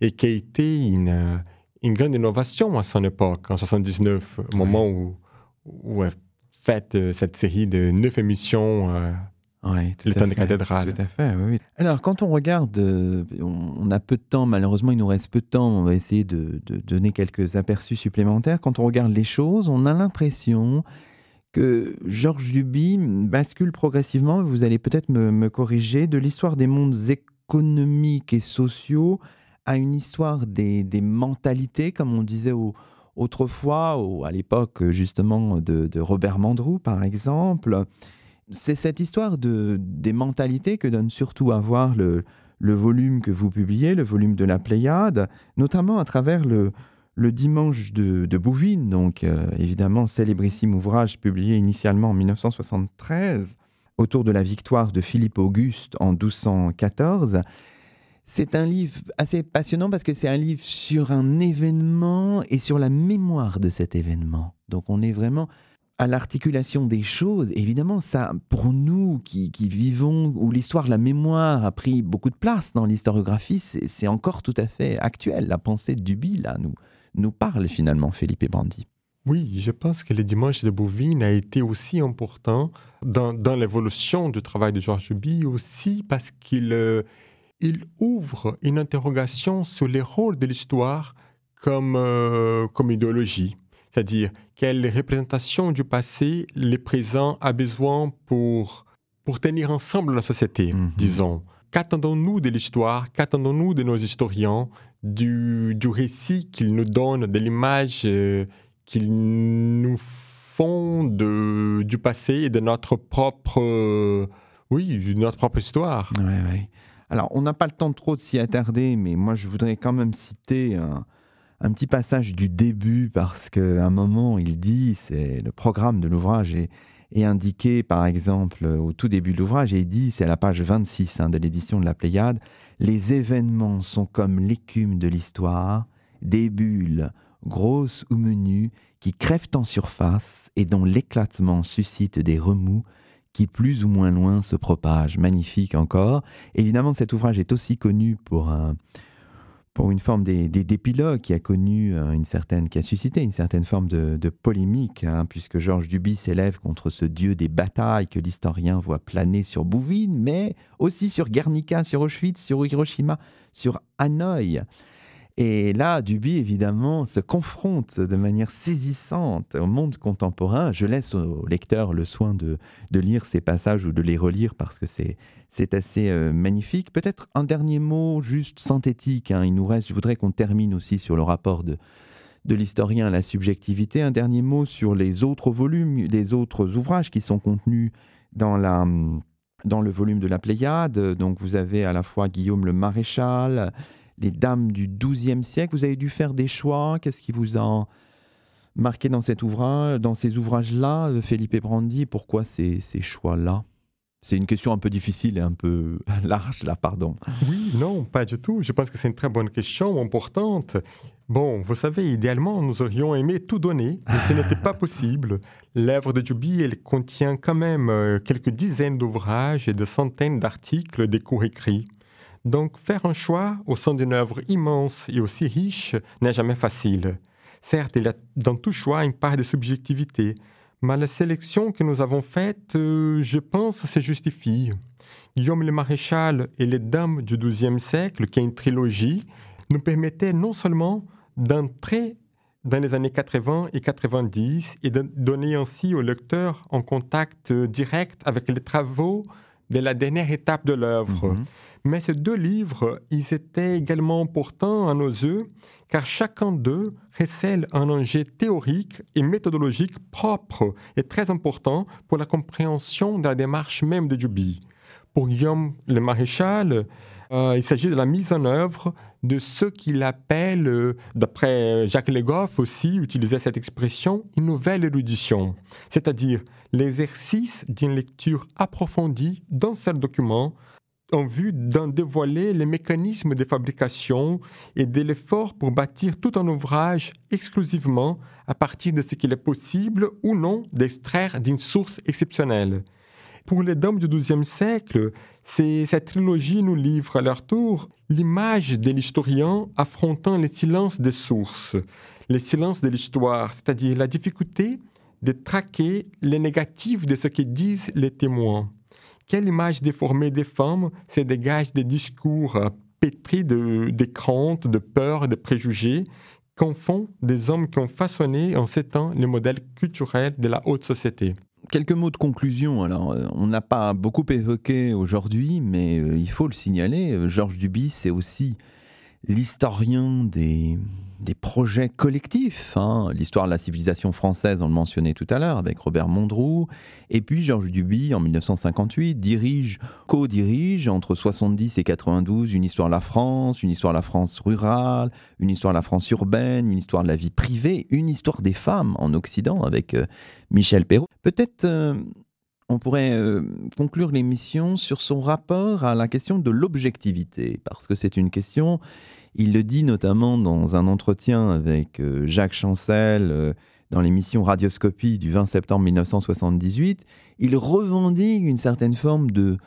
et qui a été une, une grande innovation à son époque, en 79, au moment où, où est faite euh, cette série de neuf émissions oui, tout à fait, oui, Alors, quand on regarde, euh, on, a peu de temps, malheureusement, il nous reste peu de temps, on va essayer de, donner quelques aperçus supplémentaires. Quand on regarde les choses, on a l'impression que Georges Duby bascule progressivement, vous allez peut-être me, corriger, de l'histoire des mondes économiques et sociaux à une histoire des, mentalités, comme on disait autrefois, à l'époque justement de, de Robert Mandrou, par exemple c'est cette histoire de, des mentalités que donne surtout à voir le, volume que vous publiez, le volume de la Pléiade, notamment à travers le, Dimanche de, Bouvines, donc euh, évidemment célébrissime ouvrage publié initialement en 1973 autour de la victoire de Philippe Auguste en 1214. C'est un livre assez passionnant parce que c'est un livre sur un événement et sur la mémoire de cet événement. Donc on est vraiment à l'articulation des choses, évidemment, ça, pour nous qui, vivons, où l'histoire, la mémoire a pris beaucoup de place dans l'historiographie, c'est encore tout à fait actuel. La pensée de Duby, là, nous, nous parle finalement, Philippe et. Oui, je pense que le dimanche de Bouvines a été aussi important dans, l'évolution du travail de Georges Duby, aussi parce qu'il euh, il ouvre une interrogation sur les rôles de l'histoire comme, euh, comme idéologie. C'est-à-dire, quelle représentation du passé le présent a besoin pour, pour tenir ensemble la société, mhm. disons. Qu'attendons-nous de l'histoire? Qu'attendons-nous de nos historiens? Du, du récit qu'ils nous donnent, de l'image euh, qu'ils nous font de, du passé et de notre propre, oui, notre propre histoire. Alors, on n'a pas le temps trop de s'y attarder, mais moi, je voudrais quand même citer un, un petit passage du début parce qu'à un moment, il dit, c'est le programme de l'ouvrage est, indiqué par exemple au tout début de l'ouvrage et il dit, c'est à la page 26 hein, de l'édition de la Pléiade, les événements sont comme l'écume de l'histoire, des bulles, grosses ou menues, qui crèvent en surface et dont l'éclatement suscite des remous qui plus ou moins loin se propagent. Magnifique encore. Évidemment, cet ouvrage est aussi connu pour une forme d'épilogue qui a connu euh, une certaine, qui a suscité une certaine forme de, polémique, hein, puisque Georges Duby s'élève contre ce dieu des batailles que l'historien voit planer sur Bouvines, mais aussi sur Guernica, sur Auschwitz, sur Hiroshima, sur Hanoï. Et là, Duby, évidemment, se confronte de manière saisissante au monde contemporain. Je laisse au lecteur le soin de, lire ces passages ou de les relire parce que c'est assez euh, magnifique. Peut-être un dernier mot juste synthétique. Hein. Il nous reste, je voudrais qu'on termine aussi sur le rapport de, de l'historien à la subjectivité. Un dernier mot sur les autres volumes, les autres ouvrages qui sont contenus dans la dans le volume de la Pléiade. Donc vous avez à la fois Guillaume le Maréchal, les dames du XIIe siècle. Vous avez dû faire des choix. Qu'est-ce qui vous a marqué dans cet ouvrage, dans ces ouvrages-là, Felipe Brandi? Pourquoi ces, ces choix-là? C'est une question un peu difficile et un peu large, là, pardon. Oui, non, pas du tout. Je pense que c'est une très bonne question, importante. Bon, vous savez, idéalement, nous aurions aimé tout donner, mais ce n'était pas possible. L'œuvre de Juby, elle contient quand même euh, quelques dizaines d'ouvrages et de centaines d'articles des cours écrits. Donc faire un choix au sein d'une œuvre immense et aussi riche n'est jamais facile. Certes, il y a dans tout choix une part de subjectivité, mais la sélection que nous avons faite, euh, je pense, se justifie. Guillaume le Maréchal et les Dames du XIIe siècle, qui est une trilogie, nous permettaient non seulement d'entrer dans les années 80 et 90 et de donner ainsi au lecteur un contact direct avec les travaux de la dernière étape de l'œuvre. Mhm. Mais ces deux livres, ils étaient également importants à nos yeux, car chacun d'eux recèle un enjeu théorique et méthodologique propre et très important pour la compréhension de la démarche même de Duby. Pour Guillaume le Maréchal, Euh, il s'agit de la mise en œuvre de ce qu'il appelle, euh, d'après Jacques Legoff aussi, utilisait cette expression, une nouvelle érudition, c'est-à-dire l'exercice d'une lecture approfondie d'un seul document en vue d'en dévoiler les mécanismes de fabrication et de l'effort pour bâtir tout un ouvrage exclusivement à partir de ce qu'il est possible ou non d'extraire d'une source exceptionnelle. Pour les dames du XIIe siècle, cette trilogie nous livre à leur tour l'image de l'historien affrontant les silences des sources, les silences de l'histoire, c'est-à-dire la difficulté de traquer les négatifs de ce que disent les témoins. Quelle image déformée des femmes se dégage des discours euh, pétris de, de craintes, de peurs, de préjugés qu'en font des hommes qui ont façonné en ces temps les modèles culturels de la haute société? Quelques mots de conclusion. Alors, euh, on n'a pas beaucoup évoqué aujourd'hui, mais euh, il faut le signaler. Georges Duby, c'est aussi l'historien des, des projets collectifs. Hein. L'histoire de la civilisation française, on le mentionnait tout à l'heure avec Robert Mondroux. Et puis Georges Duby, en 1958, dirige, co-dirige entre 70 et 92 une histoire de la France, une histoire de la France rurale, une histoire de la France urbaine, une histoire de la vie privée, une histoire des femmes en Occident avec euh, Michel Perrault. Peut-être euh, on pourrait euh, conclure l'émission sur son rapport à la question de l'objectivité, parce que c'est une question il le dit notamment dans un entretien avec euh, Jacques Chancel euh, dans l'émission Radioscopie du 20 septembre 1978. Il revendique une certaine forme de,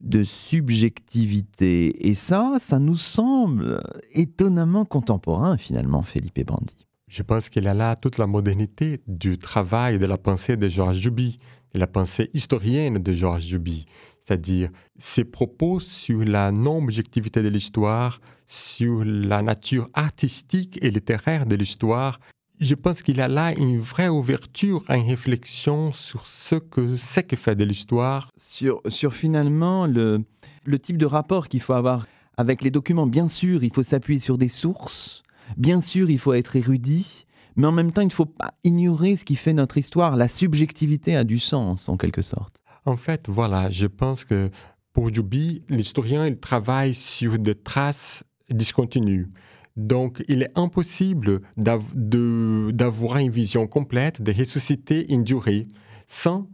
de subjectivité. Et ça, ça nous semble étonnamment contemporain finalement, Philippe Brandi. Je pense qu'il a là toute la modernité du travail de la pensée de Georges Duby, la pensée historienne de Georges Duby c'est-à-dire ses propos sur la non-objectivité de l'histoire, sur la nature artistique et littéraire de l'histoire. Je pense qu'il a là une vraie ouverture à une réflexion sur ce que c'est que fait de l'histoire. Sur, finalement le, le type de rapport qu'il faut avoir avec les documents. Bien sûr, il faut s'appuyer sur des sources. Bien sûr, il faut être érudit. Mais en même temps, il ne faut pas ignorer ce qui fait notre histoire. La subjectivité a du sens, en quelque sorte. En fait, voilà, je pense que pour Duby, l'historien, il travaille sur des traces discontinues. Donc, il est impossible d'avoir une vision complète, de ressusciter une durée, sans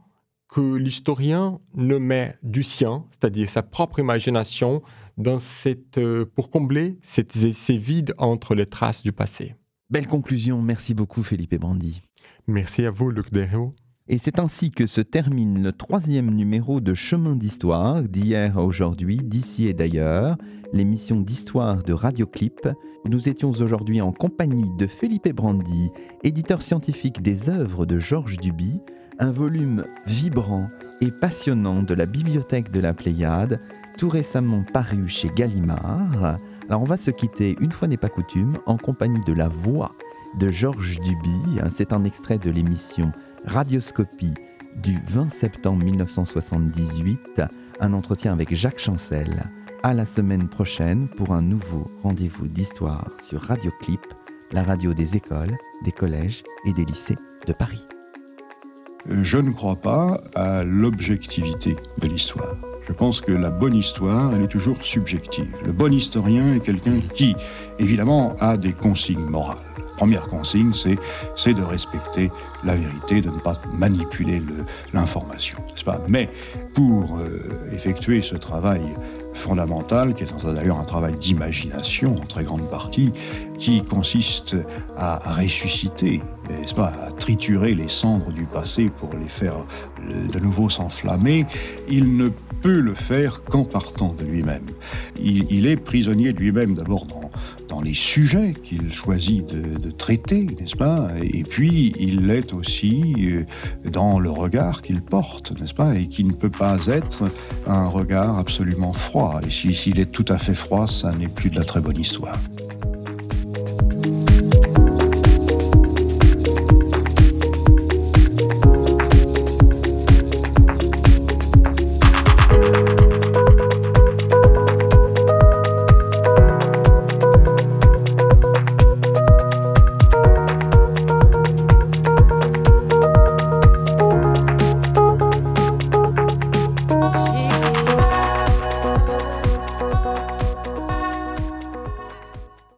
que l'historien ne met du sien, c'est-à-dire sa propre imagination, dans cette, euh, pour combler ces vides entre les traces du passé. Belle conclusion. Merci beaucoup, Philippe Brandi. Merci à vous, Luc Derriot. Et c'est ainsi que se termine le troisième numéro de Chemin d'Histoire, d'hier à aujourd'hui, d'ici et d'ailleurs, l'émission d'histoire de Radioclip. Nous étions aujourd'hui en compagnie de Felipe Brandi, éditeur scientifique des œuvres de Georges Duby, un volume vibrant et passionnant de la bibliothèque de la Pléiade, tout récemment paru chez Gallimard. Alors on va se quitter, une fois n'est pas coutume, en compagnie de la voix de Georges Duby. C'est un extrait de l'émission Radioscopie du 20 septembre 1978, un entretien avec Jacques Chancel. À la semaine prochaine pour un nouveau rendez-vous d'histoire sur Radioclip, la radio des écoles, des collèges et des lycées de Paris. Je ne crois pas à l'objectivité de l'histoire. Je pense que la bonne histoire, elle est toujours subjective. Le bon historien est quelqu'un qui, évidemment, a des consignes morales première consigne, c'est de respecter la vérité, de ne pas manipuler l'information, Mais pour euh, effectuer ce travail fondamental, qui est d'ailleurs un travail d'imagination en très grande partie, qui consiste à, ressusciter, n'est-ce pas, à triturer les cendres du passé pour les faire de nouveau s'enflammer, il ne peut le faire qu'en partant de lui-même. Il, il, est prisonnier de lui-même d'abord dans, dans les sujets qu'il choisit de, traiter, n'est-ce pas? Et puis, il l'est aussi euh, dans le regard qu'il porte, n'est-ce pas? Et qui ne peut pas être un regard absolument froid. Et s'il est tout à fait froid, ça n'est plus de la très bonne histoire.